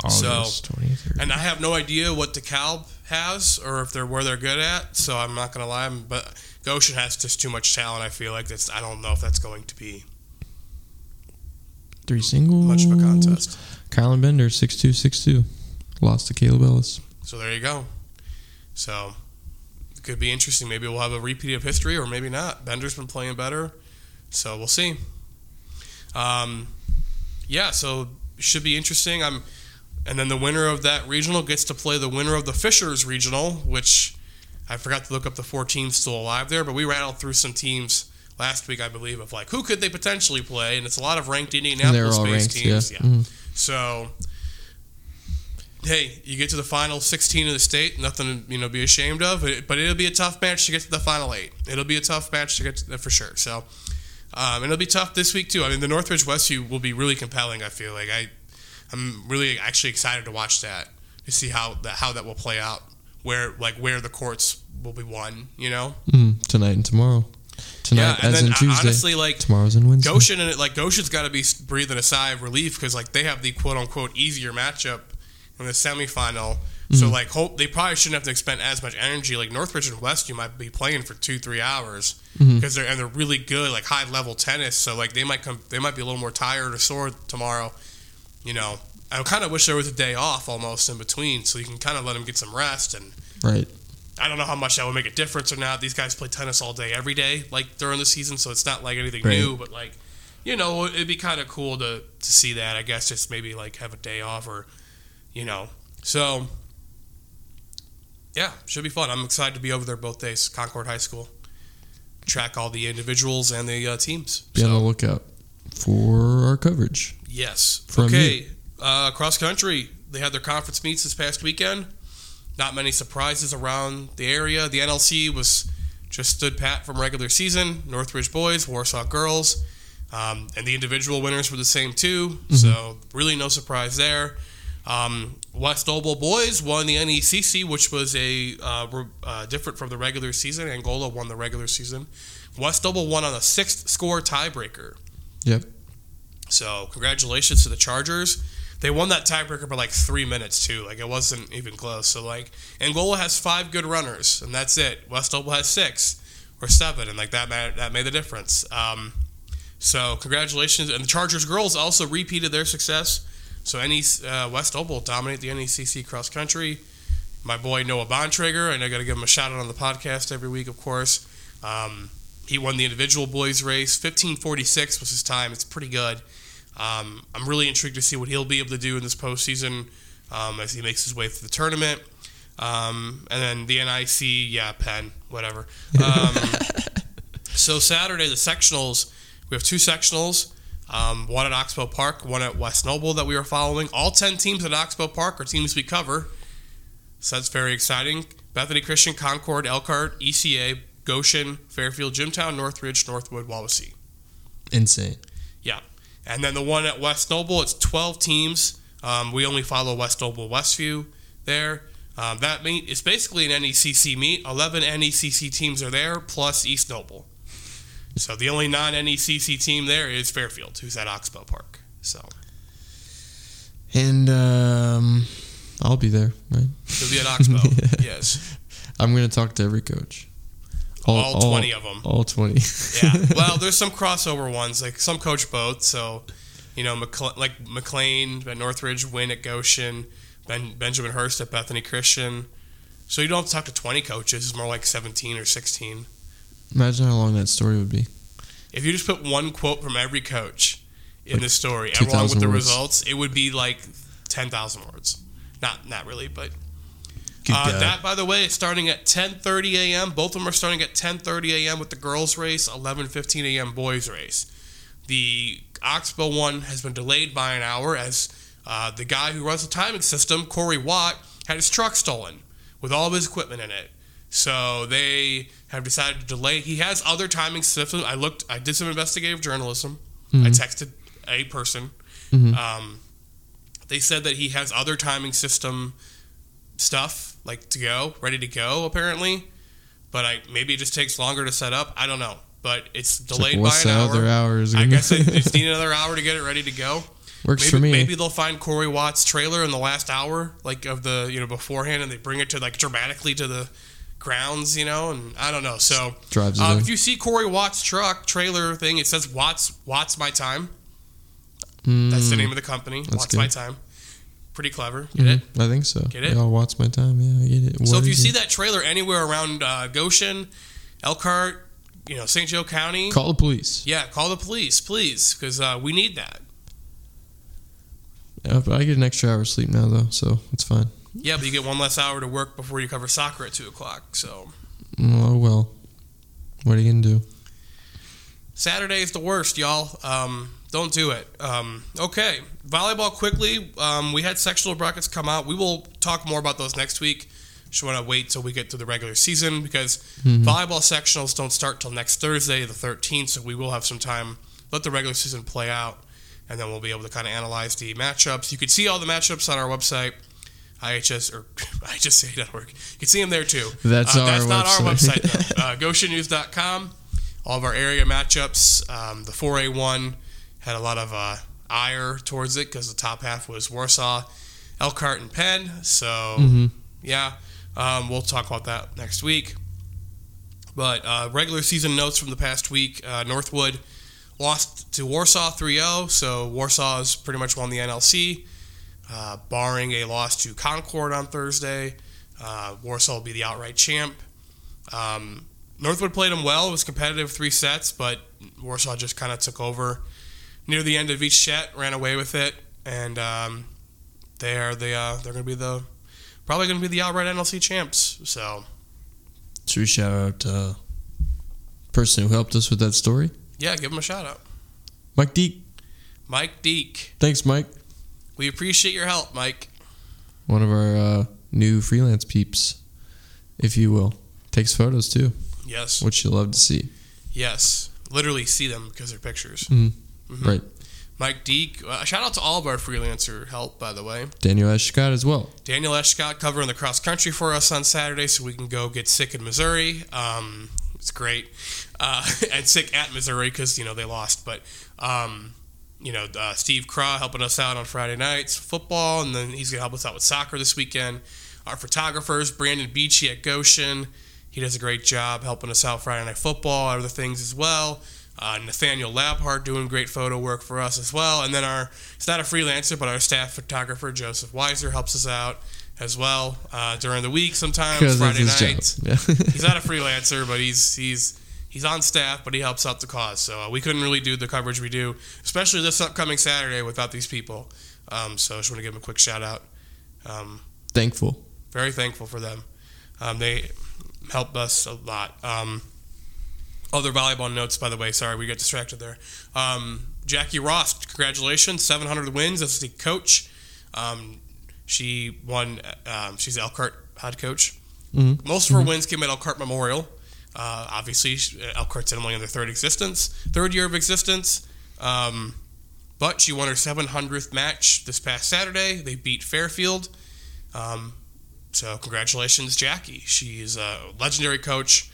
[SPEAKER 2] August 23rd.
[SPEAKER 1] And I have no idea what DeKalb has or if they're where they're good at. So I'm not gonna lie, but Goshen has just too much talent. I feel like that's I don't know if that's going to be
[SPEAKER 2] Three singles.
[SPEAKER 1] much of a contest.
[SPEAKER 2] Kylan Bender, six two, six two, lost to Caleb Ellis.
[SPEAKER 1] So there you go. So it could be interesting. Maybe we'll have a repeat of history, or maybe not. Bender's been playing better, so we'll see. Um, yeah, so should be interesting. I'm, and then the winner of that regional gets to play the winner of the Fishers regional, which I forgot to look up the four teams still alive there, but we rattled through some teams last week, I believe, of like who could they potentially play, and it's a lot of ranked Indianapolis
[SPEAKER 2] all
[SPEAKER 1] based
[SPEAKER 2] ranked.
[SPEAKER 1] teams.
[SPEAKER 2] yeah. Mhm.
[SPEAKER 1] So, hey, you get to the final 16 of the state, nothing to you know be ashamed of. But it'll be a tough match to get to the final eight. It'll be a tough match to get to for sure. So, um, and it'll be tough this week too. I mean, the Northridge Westview will be really compelling. I feel like I, I'm really actually excited to watch that to see how that how that will play out. Where like where the courts will be won. You know.
[SPEAKER 2] Mhm. Tonight and tomorrow. Tonight,
[SPEAKER 1] yeah, and
[SPEAKER 2] as
[SPEAKER 1] then
[SPEAKER 2] in Tuesday.
[SPEAKER 1] honestly, like
[SPEAKER 2] Tomorrow's in Wednesday.
[SPEAKER 1] Goshen and like Goshen's got to be breathing a sigh of relief because like they have the quote unquote easier matchup in the semifinal. So like hope they probably shouldn't have to expend as much energy. Like Northridge and West, you might be playing for two three hours because they're and they're really good like high level tennis. So like they might come they might be a little more tired or sore tomorrow. You know, I kind of wish there was a day off almost in between so you can kind of let them get some rest and
[SPEAKER 2] Right.
[SPEAKER 1] I don't know how much that would make a difference or not. These guys play tennis all day, every day, like during the season, so it's not like anything
[SPEAKER 2] Right.
[SPEAKER 1] new. But like, you know, it'd be kind of cool to to see that. I guess just maybe like have a day off or, you know, so yeah, should be fun. I'm excited to be over there both days. Concord High School, track all the individuals and the uh, teams.
[SPEAKER 2] Be on the lookout for our coverage.
[SPEAKER 1] Yes,
[SPEAKER 2] From
[SPEAKER 1] okay. Uh, cross country, they had their conference meets this past weekend. Not many surprises around the area. The NLC was just stood pat from regular season. Northridge boys, Warsaw girls, um, and the individual winners were the same too. So really no surprise there. Um, West Noble boys won the NECC, which was a uh, re- uh, different from the regular season. Angola won the regular season. West Noble won on a sixth score tiebreaker.
[SPEAKER 2] Yep.
[SPEAKER 1] So congratulations to the Chargers. They won that tiebreaker by like three minutes too. Like it wasn't even close. So like Angola has five good runners, and that's it. West Noble has six or seven, and like that made, that made the difference. Um, so congratulations, and the Chargers girls also repeated their success. So any uh, West Noble dominate the NECC cross country. My boy Noah Bontrager, and I got to give him a shout out on the podcast every week, of course. Um, he won the individual boys race. 1546 was his time. It's pretty good. Um, I'm really intrigued to see what he'll be able to do in this postseason um, as he makes his way through the tournament. Um, and then the NIC, yeah, Penn, whatever. Um, *laughs* so Saturday, the sectionals, we have two sectionals. Um, one at Oxbow Park, one at West Noble that we are following. All 10 teams at Oxbow Park are teams we cover. So that's very exciting. Bethany Christian, Concord, Elkhart, ECA, Goshen, Fairfield, Jimtown, Northridge, Northwood, Wawasee.
[SPEAKER 2] Insane.
[SPEAKER 1] Yeah. And then the one at West Noble, it's 12 teams. Um, we only follow West Noble Westview there. Um, that meet it's basically an NECC meet. 11 NECC teams are there, plus East Noble. So the only non NECC team there is Fairfield, who's at Oxbow Park. So
[SPEAKER 2] And um, I'll be there, right?
[SPEAKER 1] he'll be at Oxbow. *laughs* yes.
[SPEAKER 2] I'm going to talk to every coach.
[SPEAKER 1] All 20 of them.
[SPEAKER 2] All 20.
[SPEAKER 1] Yeah. *laughs* Well, there's some crossover ones. Like some coach both. So, you know, McCle- like McLean at Northridge, Win at Goshen, ben- Benjamin Hurst at Bethany Christian. So you don't have to talk to 20 coaches. It's more like 17 or 16.
[SPEAKER 2] Imagine how long that story would be.
[SPEAKER 1] If you just put one quote from every coach in
[SPEAKER 2] Like
[SPEAKER 1] this story, along with the
[SPEAKER 2] words.
[SPEAKER 1] results, it would be like 10,000 words. Not not really, but Uh, that, by the way, is starting at 10:30 a.m. Both of them are starting at 10:30 a.m. with the girls' race, 11:15 a.m. boys' race. The Oxbow one has been delayed by an hour as uh, the guy who runs the timing system, Corey Watt, had his truck stolen with all of his equipment in it. So they have decided to delay. He has other timing systems. I looked. I did some investigative journalism. I texted a person. Um, they said that he has other timing system stuff like to go, ready to go apparently. But I maybe it just takes longer to set up. I don't know. But it's
[SPEAKER 2] It's like,
[SPEAKER 1] delayed by an hour.
[SPEAKER 2] hours?
[SPEAKER 1] I guess they *laughs* just need another hour to get it ready to go.
[SPEAKER 2] Works
[SPEAKER 1] maybe,
[SPEAKER 2] for me.
[SPEAKER 1] Maybe they'll find Corey Watt's trailer in the last hour, like of the you know beforehand, and they bring it to like dramatically to the grounds, you know. And I don't know. So
[SPEAKER 2] Drives
[SPEAKER 1] um, if you see Corey Watt's truck trailer thing, it says Watts Watts My Time.
[SPEAKER 2] Mm,
[SPEAKER 1] That's the name of the company.
[SPEAKER 2] That's
[SPEAKER 1] Watts My. Time. Pretty clever. Get
[SPEAKER 2] mhm,
[SPEAKER 1] it?
[SPEAKER 2] I think so.
[SPEAKER 1] Get it?
[SPEAKER 2] Yeah, watch my time? Yeah, I get it.
[SPEAKER 1] So if you
[SPEAKER 2] is
[SPEAKER 1] see that trailer anywhere around uh, Goshen, Elkhart, you know St. Joe County,
[SPEAKER 2] call the police.
[SPEAKER 1] yeah, call the police, please, because uh, we need that.
[SPEAKER 2] Yeah, I get an extra hour of sleep now though, so it's fine.
[SPEAKER 1] Yeah, but you get one less hour to work before you cover soccer at two o'clock. So
[SPEAKER 2] Oh well. What are you gonna do?
[SPEAKER 1] Saturday is the worst, y'all. Um, don't do it. Um, okay, volleyball quickly. Um, we had sectional brackets come out. We will talk more about those next week. Just want to wait till we get to the regular season because volleyball sectionals don't start till next Thursday, the 13th. So we will have some time. Let the regular season play out, and then we'll be able to kind of analyze the matchups. You can see all the matchups on our website. IHS or *laughs* IHSA.org. You can see them there too.
[SPEAKER 2] That's
[SPEAKER 1] Uh,
[SPEAKER 2] our
[SPEAKER 1] that's not our
[SPEAKER 2] website.
[SPEAKER 1] website though. *laughs* Uh, GoshenNews.com. All of our area matchups. Um, the 4A1 had a lot of uh, ire towards it because the top half was Warsaw, Elkhart, and Penn. So
[SPEAKER 2] Mhm.
[SPEAKER 1] yeah, um, we'll talk about that next week. But uh, regular season notes from the past week: uh, Northwood lost to Warsaw 3-0, so Warsaw has pretty much won the NLC, uh, barring a loss to Concord on Thursday. Uh, Warsaw will be the outright champ. Um, Northwood played them well. It was competitive three sets, but Warsaw just kind of took over near the end of each set, ran away with it, and um, they are the uh, they're going to be the probably going to be the outright NLC champs. So
[SPEAKER 2] Should we shout out uh, person who helped us with that story?
[SPEAKER 1] yeah, give him a shout out,
[SPEAKER 2] Mike Deek.
[SPEAKER 1] Mike Deek.
[SPEAKER 2] Thanks, Mike.
[SPEAKER 1] We appreciate your help, Mike.
[SPEAKER 2] One of our uh, new freelance peeps, if you will. Takes photos too.
[SPEAKER 1] Yes.
[SPEAKER 2] which you love to see.
[SPEAKER 1] Yes. Literally see them because they're pictures.
[SPEAKER 2] Mhm.
[SPEAKER 1] Mhm.
[SPEAKER 2] Right.
[SPEAKER 1] Mike Deek. Uh, shout out to all of our freelancer help, by the way.
[SPEAKER 2] Daniel Eshcott as well.
[SPEAKER 1] Daniel Eshcott covering the cross country for us on Saturday, so we can go get sick in Missouri. Um, it's great, uh, *laughs* and sick at Missouri because you know they lost. But um, you know, uh, Steve Craw helping us out on Friday nights football, and then he's gonna help us out with soccer this weekend. Our photographers, Brandon Beachy at Goshen, he does a great job helping us out Friday night football, and other things as well. Uh, Nathaniel Labhart doing great photo work for us as well, and then our he's not a freelancer, but our staff photographer Joseph Weiser helps us out as well uh, during the week sometimes Friday nights.
[SPEAKER 2] Yeah. *laughs*
[SPEAKER 1] he's not a freelancer, but he's he's he's on staff, but he helps out the cause. So uh, we couldn't really do the coverage we do, especially this upcoming Saturday, without these people. Um, so I just want to give them a quick shout out. Um,
[SPEAKER 2] Thankful.
[SPEAKER 1] very thankful for them. Um, they helped us a lot. Um, other volleyball notes, by the way. Sorry, we got distracted there. Um, Jackie Ross, congratulations, 700 wins as the coach. Um, she won. Um, she's the Elkhart head coach.
[SPEAKER 2] Mhm.
[SPEAKER 1] Most of her wins came at Elkhart Memorial. Uh, obviously, she- Elkhart's only in their third existence, third year of existence. Um, but she won her 700th match this past Saturday. They beat Fairfield. Um, so congratulations, Jackie. She's a legendary coach.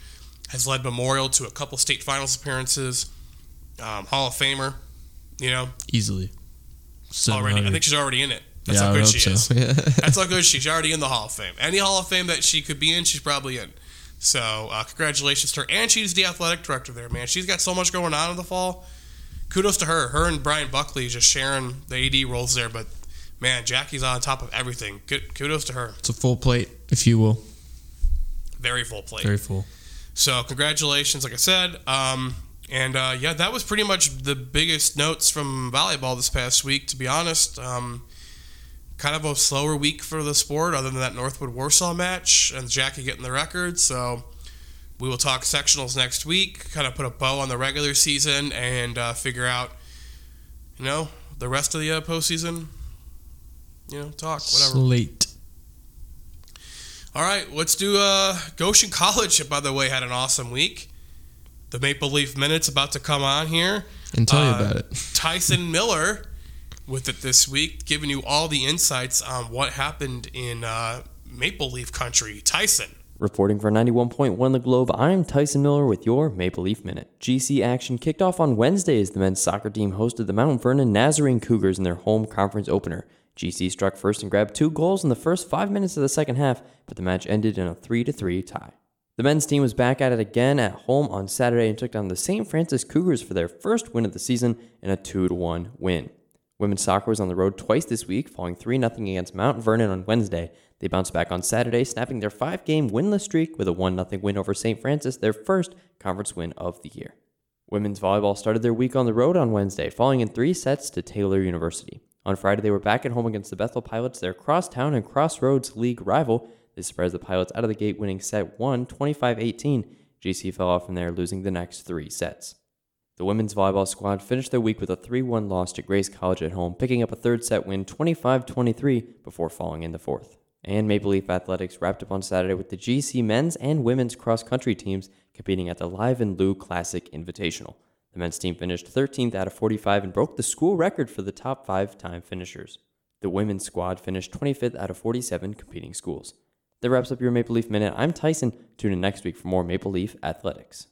[SPEAKER 1] Has led Memorial to a couple state finals appearances. Um, Hall of Famer. You know,
[SPEAKER 2] Easily.
[SPEAKER 1] already. I think she's already in it. That's
[SPEAKER 2] yeah,
[SPEAKER 1] how good she
[SPEAKER 2] hope
[SPEAKER 1] is. *laughs* That's how good she is. She's already in the Hall of Fame. Any Hall of Fame that she could be in, she's probably in. So uh, congratulations to her. And she's the athletic director there, man. She's got so much going on in the fall. Kudos to her. Her and Brian Buckley just sharing the AD roles there. But man, Jackie's on top of everything. Good, kudos to her.
[SPEAKER 2] it's a full plate, if you will.
[SPEAKER 1] Very full plate.
[SPEAKER 2] Very full.
[SPEAKER 1] So congratulations, like I said. Um, and uh, yeah, that was pretty much the biggest notes from volleyball this past week. To be honest, um, kind of a slower week for the sport, other than that Northwood Warsaw match and Jackie getting the record. So we will talk sectionals next week. Kind of put a bow on the regular season and uh, figure out, you know, the rest of the uh, postseason. You know, talk whatever.
[SPEAKER 2] Slate.
[SPEAKER 1] All right, let's do uh, Goshen College. By the way, had an awesome week. The Maple Leaf Minute's about to come on here.
[SPEAKER 2] And tell you
[SPEAKER 1] Uh,
[SPEAKER 2] about it.
[SPEAKER 1] Tyson *laughs* Miller with it this week, giving you all the insights on what happened in uh, Maple Leaf country. Tyson.
[SPEAKER 3] Reporting for 91.1 The Globe, I'm Tyson Miller with your Maple Leaf Minute. GC action kicked off on Wednesday as the men's soccer team hosted the Mount Vernon Nazarene Cougars in their home conference opener. GC struck first and grabbed two goals in the first five minutes of the second half, but the match ended in a 3 3 tie. The men's team was back at it again at home on Saturday and took down the St. Francis Cougars for their first win of the season in a 2 1 win. Women's soccer was on the road twice this week, falling 3 0 against Mount Vernon on Wednesday. They bounced back on Saturday, snapping their five game winless streak with a 1 0 win over St. Francis, their first conference win of the year. Women's volleyball started their week on the road on Wednesday, falling in three sets to Taylor University. On Friday, they were back at home against the Bethel Pilots, their crosstown and crossroads league rival. They surprised the Pilots out of the gate, winning set 1 25 18. GC fell off from there, losing the next three sets. The women's volleyball squad finished their week with a 3 1 loss to Grace College at home, picking up a third set win 25 23 before falling in the fourth. And Maple Leaf Athletics wrapped up on Saturday with the GC men's and women's cross country teams competing at the Live and Lou Classic Invitational. The men's team finished 13th out of 45 and broke the school record for the top five time finishers. The women's squad finished 25th out of 47 competing schools. That wraps up your Maple Leaf Minute. I'm Tyson. Tune in next week for more Maple Leaf athletics.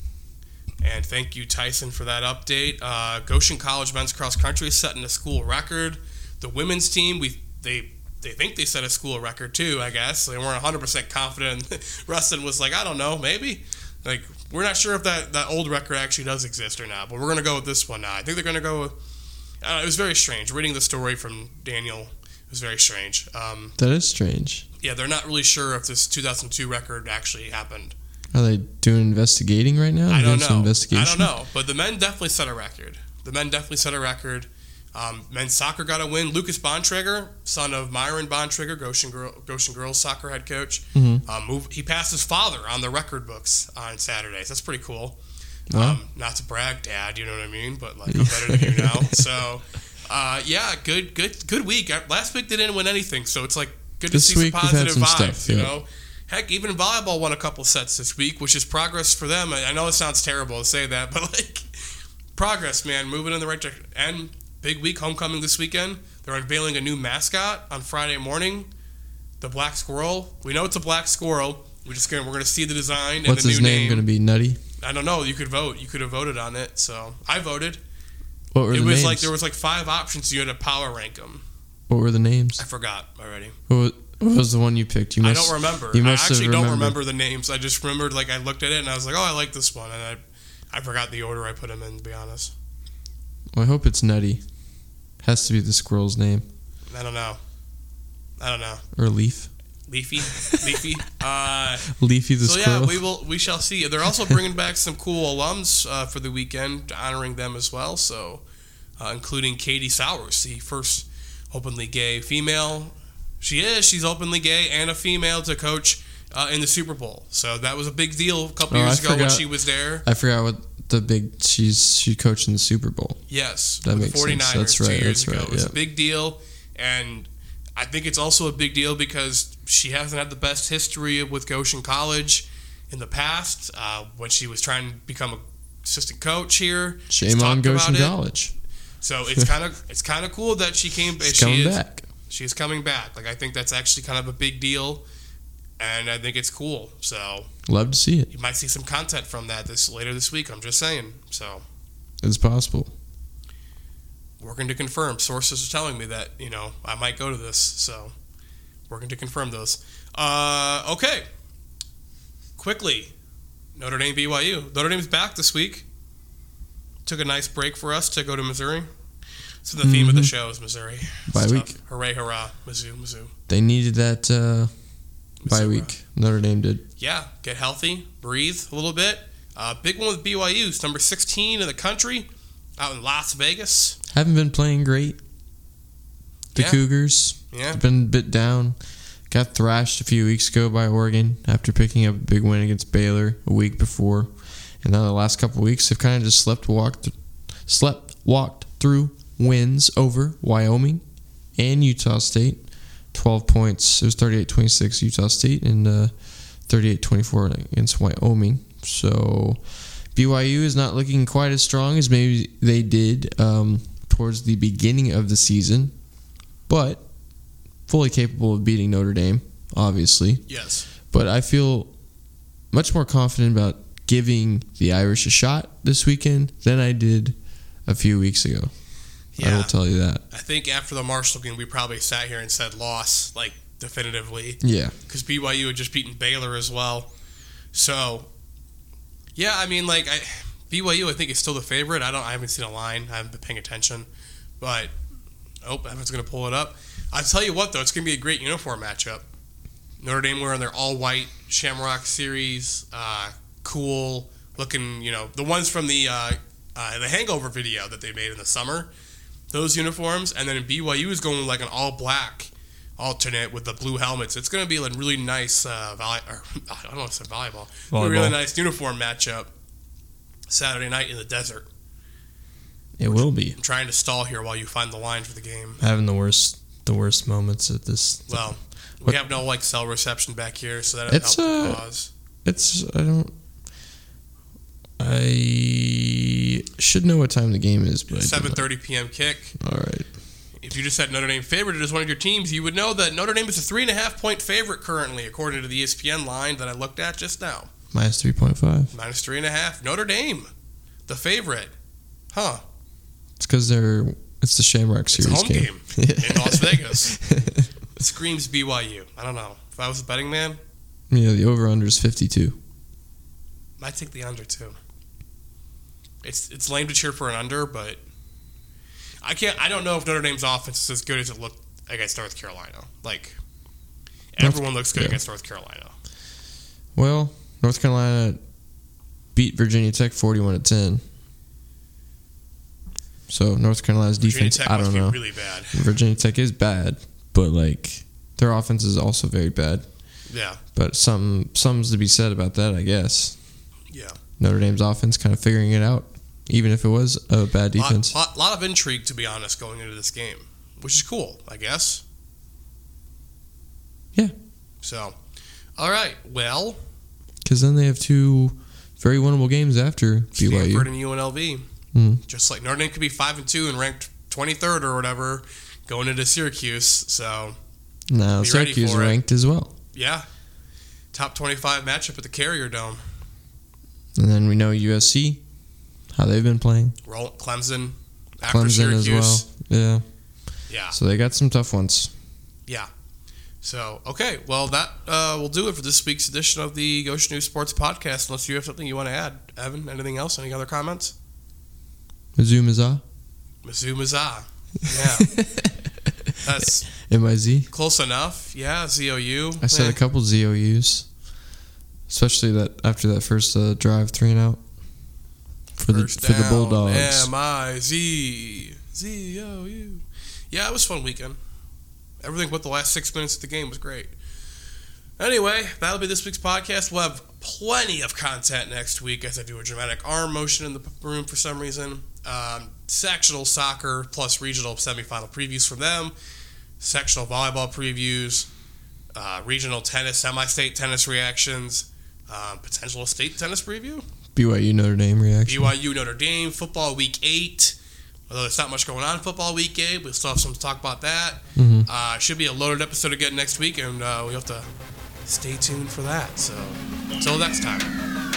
[SPEAKER 1] And thank you, Tyson, for that update. Uh, Goshen College men's cross country setting a school record. The women's team, we they they think they set a school record too. I guess they weren't 100 percent confident. *laughs* Rustin was like, I don't know, maybe. Like we're not sure if that that old record actually does exist or not, but we're gonna go with this one now. I think they're gonna go. With, uh, it was very strange reading the story from Daniel. It was very strange. Um,
[SPEAKER 2] That is strange.
[SPEAKER 1] yeah, they're not really sure if this 2002 record actually happened.
[SPEAKER 2] Are they doing investigating right now?
[SPEAKER 1] I don't know. I don't know. But the men definitely set a record. The men definitely set a record. Um, men's soccer got a win. Lucas Bontrager, son of Myron Bontrager, Goshen, Girl, Goshen girls soccer head coach,
[SPEAKER 2] Mhm.
[SPEAKER 1] um, he passed his father on the record books on Saturdays. That's pretty cool.
[SPEAKER 2] Wow.
[SPEAKER 1] Um, not to brag, Dad, you know what I mean, but like I'm better than you now. So, *laughs* uh, yeah, good, good, good week. Uh, Last week they didn't win anything, so it's like good
[SPEAKER 2] This
[SPEAKER 1] to see some positive
[SPEAKER 2] some
[SPEAKER 1] vibes.
[SPEAKER 2] stuff,
[SPEAKER 1] you know, Heck, even volleyball won a couple sets this week, which is progress for them. I I know it sounds terrible to say that, *laughs* but like progress, man, moving in the right direction. And big week, homecoming this weekend. They're unveiling a new mascot on Friday morning, the black squirrel. We know it's a black squirrel. We're just gonna we're gonna see the design and
[SPEAKER 2] What's
[SPEAKER 1] the
[SPEAKER 2] his
[SPEAKER 1] new
[SPEAKER 2] name, going to be? Nutty.
[SPEAKER 1] I don't know. You could vote. You could have voted on it. So I voted.
[SPEAKER 2] What were
[SPEAKER 1] It
[SPEAKER 2] the
[SPEAKER 1] was
[SPEAKER 2] names?
[SPEAKER 1] like there was like five options. You had to power rank them.
[SPEAKER 2] what were the names?
[SPEAKER 1] I forgot already.
[SPEAKER 2] What was, the one you picked? You
[SPEAKER 1] I don't remember.
[SPEAKER 2] You
[SPEAKER 1] I
[SPEAKER 2] must have
[SPEAKER 1] actually don't remember the names. I just remembered like I looked at it and I was like, oh, I like this one, and I, I forgot the order I put them in. To be honest,
[SPEAKER 2] Well, I hope it's Nutty. Has to be the squirrel's name
[SPEAKER 1] I don't know. I don't know.
[SPEAKER 2] or Leaf.
[SPEAKER 1] Leafy, leafy. *laughs* Uh,
[SPEAKER 2] Leafy the
[SPEAKER 1] so
[SPEAKER 2] squirrel.
[SPEAKER 1] yeah, we will. We shall see. They're also bringing back some cool alums uh, for the weekend, honoring them as well. So, uh, including Katie Sowers, the first openly gay female. She is. She's openly gay and a female to coach uh, in the Super Bowl. So that was a big deal a couple
[SPEAKER 2] Oh, I
[SPEAKER 1] years ago when she was there.
[SPEAKER 2] I forgot what the big. She's she coached in the Super Bowl.
[SPEAKER 1] Yes,
[SPEAKER 2] That makes sense.
[SPEAKER 1] 49ers
[SPEAKER 2] That's
[SPEAKER 1] two
[SPEAKER 2] right, that's
[SPEAKER 1] ago.
[SPEAKER 2] right,
[SPEAKER 1] It was
[SPEAKER 2] yeah.
[SPEAKER 1] a big deal, and I think it's also a big deal because she hasn't had the best history with Goshen College in the past. Uh, when she was trying to become a assistant coach here,
[SPEAKER 2] Shame on Goshen. College.
[SPEAKER 1] So it's kind of it's kind of cool that she came.
[SPEAKER 2] She's
[SPEAKER 1] she
[SPEAKER 2] coming
[SPEAKER 1] is,
[SPEAKER 2] back.
[SPEAKER 1] She's coming back. Like I think that's actually kind of a big deal, and I think it's cool. So
[SPEAKER 2] Love to see it.
[SPEAKER 1] you might see some content from that this later this week. I'm just saying. So
[SPEAKER 2] It's possible.
[SPEAKER 1] working to confirm. Sources are telling me that you know I might go to this, so working to confirm those. Uh, okay, quickly, Notre Dame BYU. Notre Dame's back this week. Took a nice break for us to go to Missouri. So the theme of the show is Missouri.
[SPEAKER 2] Mm-hmm. Bye week.
[SPEAKER 1] Hooray, hurrah, Mizzou, Mizzou.
[SPEAKER 2] They needed that uh, bye week. Notre Dame did.
[SPEAKER 1] Yeah, get healthy, breathe a little bit. Uh, big one with BYU. It's number 16 in the country, out in Las Vegas.
[SPEAKER 2] Haven't been playing great. The
[SPEAKER 1] Yeah.
[SPEAKER 2] Cougars
[SPEAKER 1] Yeah,
[SPEAKER 2] been a bit down. Got thrashed a few weeks ago by Oregon after picking up a big win against Baylor a week before, and now the last couple of weeks they've kind of just slept walked, slept walked through wins over Wyoming and Utah State. Twelve points. It was 38-26 Utah State and uh, 38-24 against Wyoming. So BYU is not looking quite as strong as maybe they did um, towards the beginning of the season, but fully capable of beating Notre Dame, obviously.
[SPEAKER 1] yes.
[SPEAKER 2] But I feel much more confident about giving the Irish a shot this weekend than I did a few weeks ago. I will tell you that.
[SPEAKER 1] I think after the Marshall game, we probably sat here and said loss, like definitively,
[SPEAKER 2] Yeah.
[SPEAKER 1] because BYU had just beaten Baylor as well. So, yeah, I mean, like I, BYU, I think is still the favorite. I don't, I haven't seen a line. I haven't been paying attention, but oh, Evan's gonna pull it up. I tell you what, though, it's gonna be a great uniform matchup. Notre Dame wearing their all white Shamrock Series, uh, cool looking. You know, the ones from the uh, uh, the Hangover video that they made in the summer. Those uniforms, and then BYU is going like an all black alternate with the blue helmets. It's going to be a really nice uh, volley. Or, *laughs* I don't know if it's volleyball. A really nice uniform matchup Saturday night in the desert.
[SPEAKER 2] It will be.
[SPEAKER 1] I'm trying to stall here while you find the line for the game.
[SPEAKER 2] Having the worst the worst moments at this
[SPEAKER 1] Well, we
[SPEAKER 2] What-
[SPEAKER 1] have no like cell reception back here, so that
[SPEAKER 2] It's,
[SPEAKER 1] helps
[SPEAKER 2] uh,
[SPEAKER 1] cause.
[SPEAKER 2] It's I don't I should know what time the game is, but I know.
[SPEAKER 1] 7:30 p.m. kick.
[SPEAKER 2] All right.
[SPEAKER 1] If you just had Notre Dame favored as one of your teams, you would know that Notre Dame is a three and a half point favorite currently, according to the ESPN line that I looked at just now.
[SPEAKER 2] Minus three point five.
[SPEAKER 1] Minus three and a half. Notre Dame, the favorite. Huh.
[SPEAKER 2] It's because they're it's the Shamrock
[SPEAKER 1] It's a
[SPEAKER 2] Series
[SPEAKER 1] home game in Las Vegas. Screams BYU. I don't know. If I was a betting man, *laughs*
[SPEAKER 2] yeah, the over under is fifty two.
[SPEAKER 1] I'd take the under too. It's it's lame to cheer for an under, but I can't. I don't know if Notre Dame's offense is as good as it looked against North Carolina. Like everyone looks good
[SPEAKER 2] yeah.
[SPEAKER 1] against North Carolina.
[SPEAKER 2] Well, North Carolina beat Virginia Tech forty one to ten. So North Carolina's
[SPEAKER 1] Virginia
[SPEAKER 2] defense,
[SPEAKER 1] Tech
[SPEAKER 2] I don't know.
[SPEAKER 1] really bad.
[SPEAKER 2] Virginia Tech is bad, but like their offense is also very bad.
[SPEAKER 1] Yeah,
[SPEAKER 2] But some something's to be said about that, I guess.
[SPEAKER 1] yeah.
[SPEAKER 2] Notre Dame's offense kind of figuring it out, even if it was a bad defense.
[SPEAKER 1] Lot, lot, lot of intrigue, to be honest, going into this game, which is cool, I guess.
[SPEAKER 2] Yeah.
[SPEAKER 1] So, All right. Well,
[SPEAKER 2] Because then they have two very winnable games after
[SPEAKER 1] Stanford
[SPEAKER 2] BYU.
[SPEAKER 1] and UNLV.
[SPEAKER 2] Mhm.
[SPEAKER 1] Just like Notre Dame could be five and two and ranked twenty third or whatever, going into Syracuse. So
[SPEAKER 2] Now Syracuse
[SPEAKER 1] for it.
[SPEAKER 2] ranked as well.
[SPEAKER 1] yeah, top twenty five matchup at the Carrier Dome.
[SPEAKER 2] And then we know USC, how they've been playing.
[SPEAKER 1] Roll Clemson after
[SPEAKER 2] Clemson as well. Yeah.
[SPEAKER 1] Yeah.
[SPEAKER 2] So they got some tough ones.
[SPEAKER 1] Yeah. So okay, well that uh, will do it for this week's edition of the Goshen News Sports Podcast. Unless you have something you want to add, Evan. Anything else? Any other comments?
[SPEAKER 2] Mizzou Mizzah.
[SPEAKER 1] Mizzou Mizzah. Yeah, *laughs* that's
[SPEAKER 2] M-I-Z.
[SPEAKER 1] close enough. Yeah, ZOU.
[SPEAKER 2] I said
[SPEAKER 1] Eh.
[SPEAKER 2] a couple ZOUs. Especially that after that first uh, drive three and out. For the
[SPEAKER 1] First
[SPEAKER 2] for the
[SPEAKER 1] down,
[SPEAKER 2] Bulldogs.
[SPEAKER 1] M I Z Z O U. Yeah, it was a fun weekend. Everything but the last six minutes of the game was great. Anyway, that'll be this week's podcast. We'll have plenty of content next week as I do a dramatic arm motion in the room for some reason. Um, sectional soccer plus regional semifinal previews from them. Sectional volleyball previews. Uh, regional tennis, semi-state tennis reactions. Um, potential state tennis preview.
[SPEAKER 2] BYU Notre Dame reaction.
[SPEAKER 1] BYU Notre Dame football week eight. Although there's not much going on football week eight, we'll still have some to talk about that.
[SPEAKER 2] Mhm.
[SPEAKER 1] Uh, should be a loaded episode again next week, and uh, we have to stay tuned for that. So, until next time.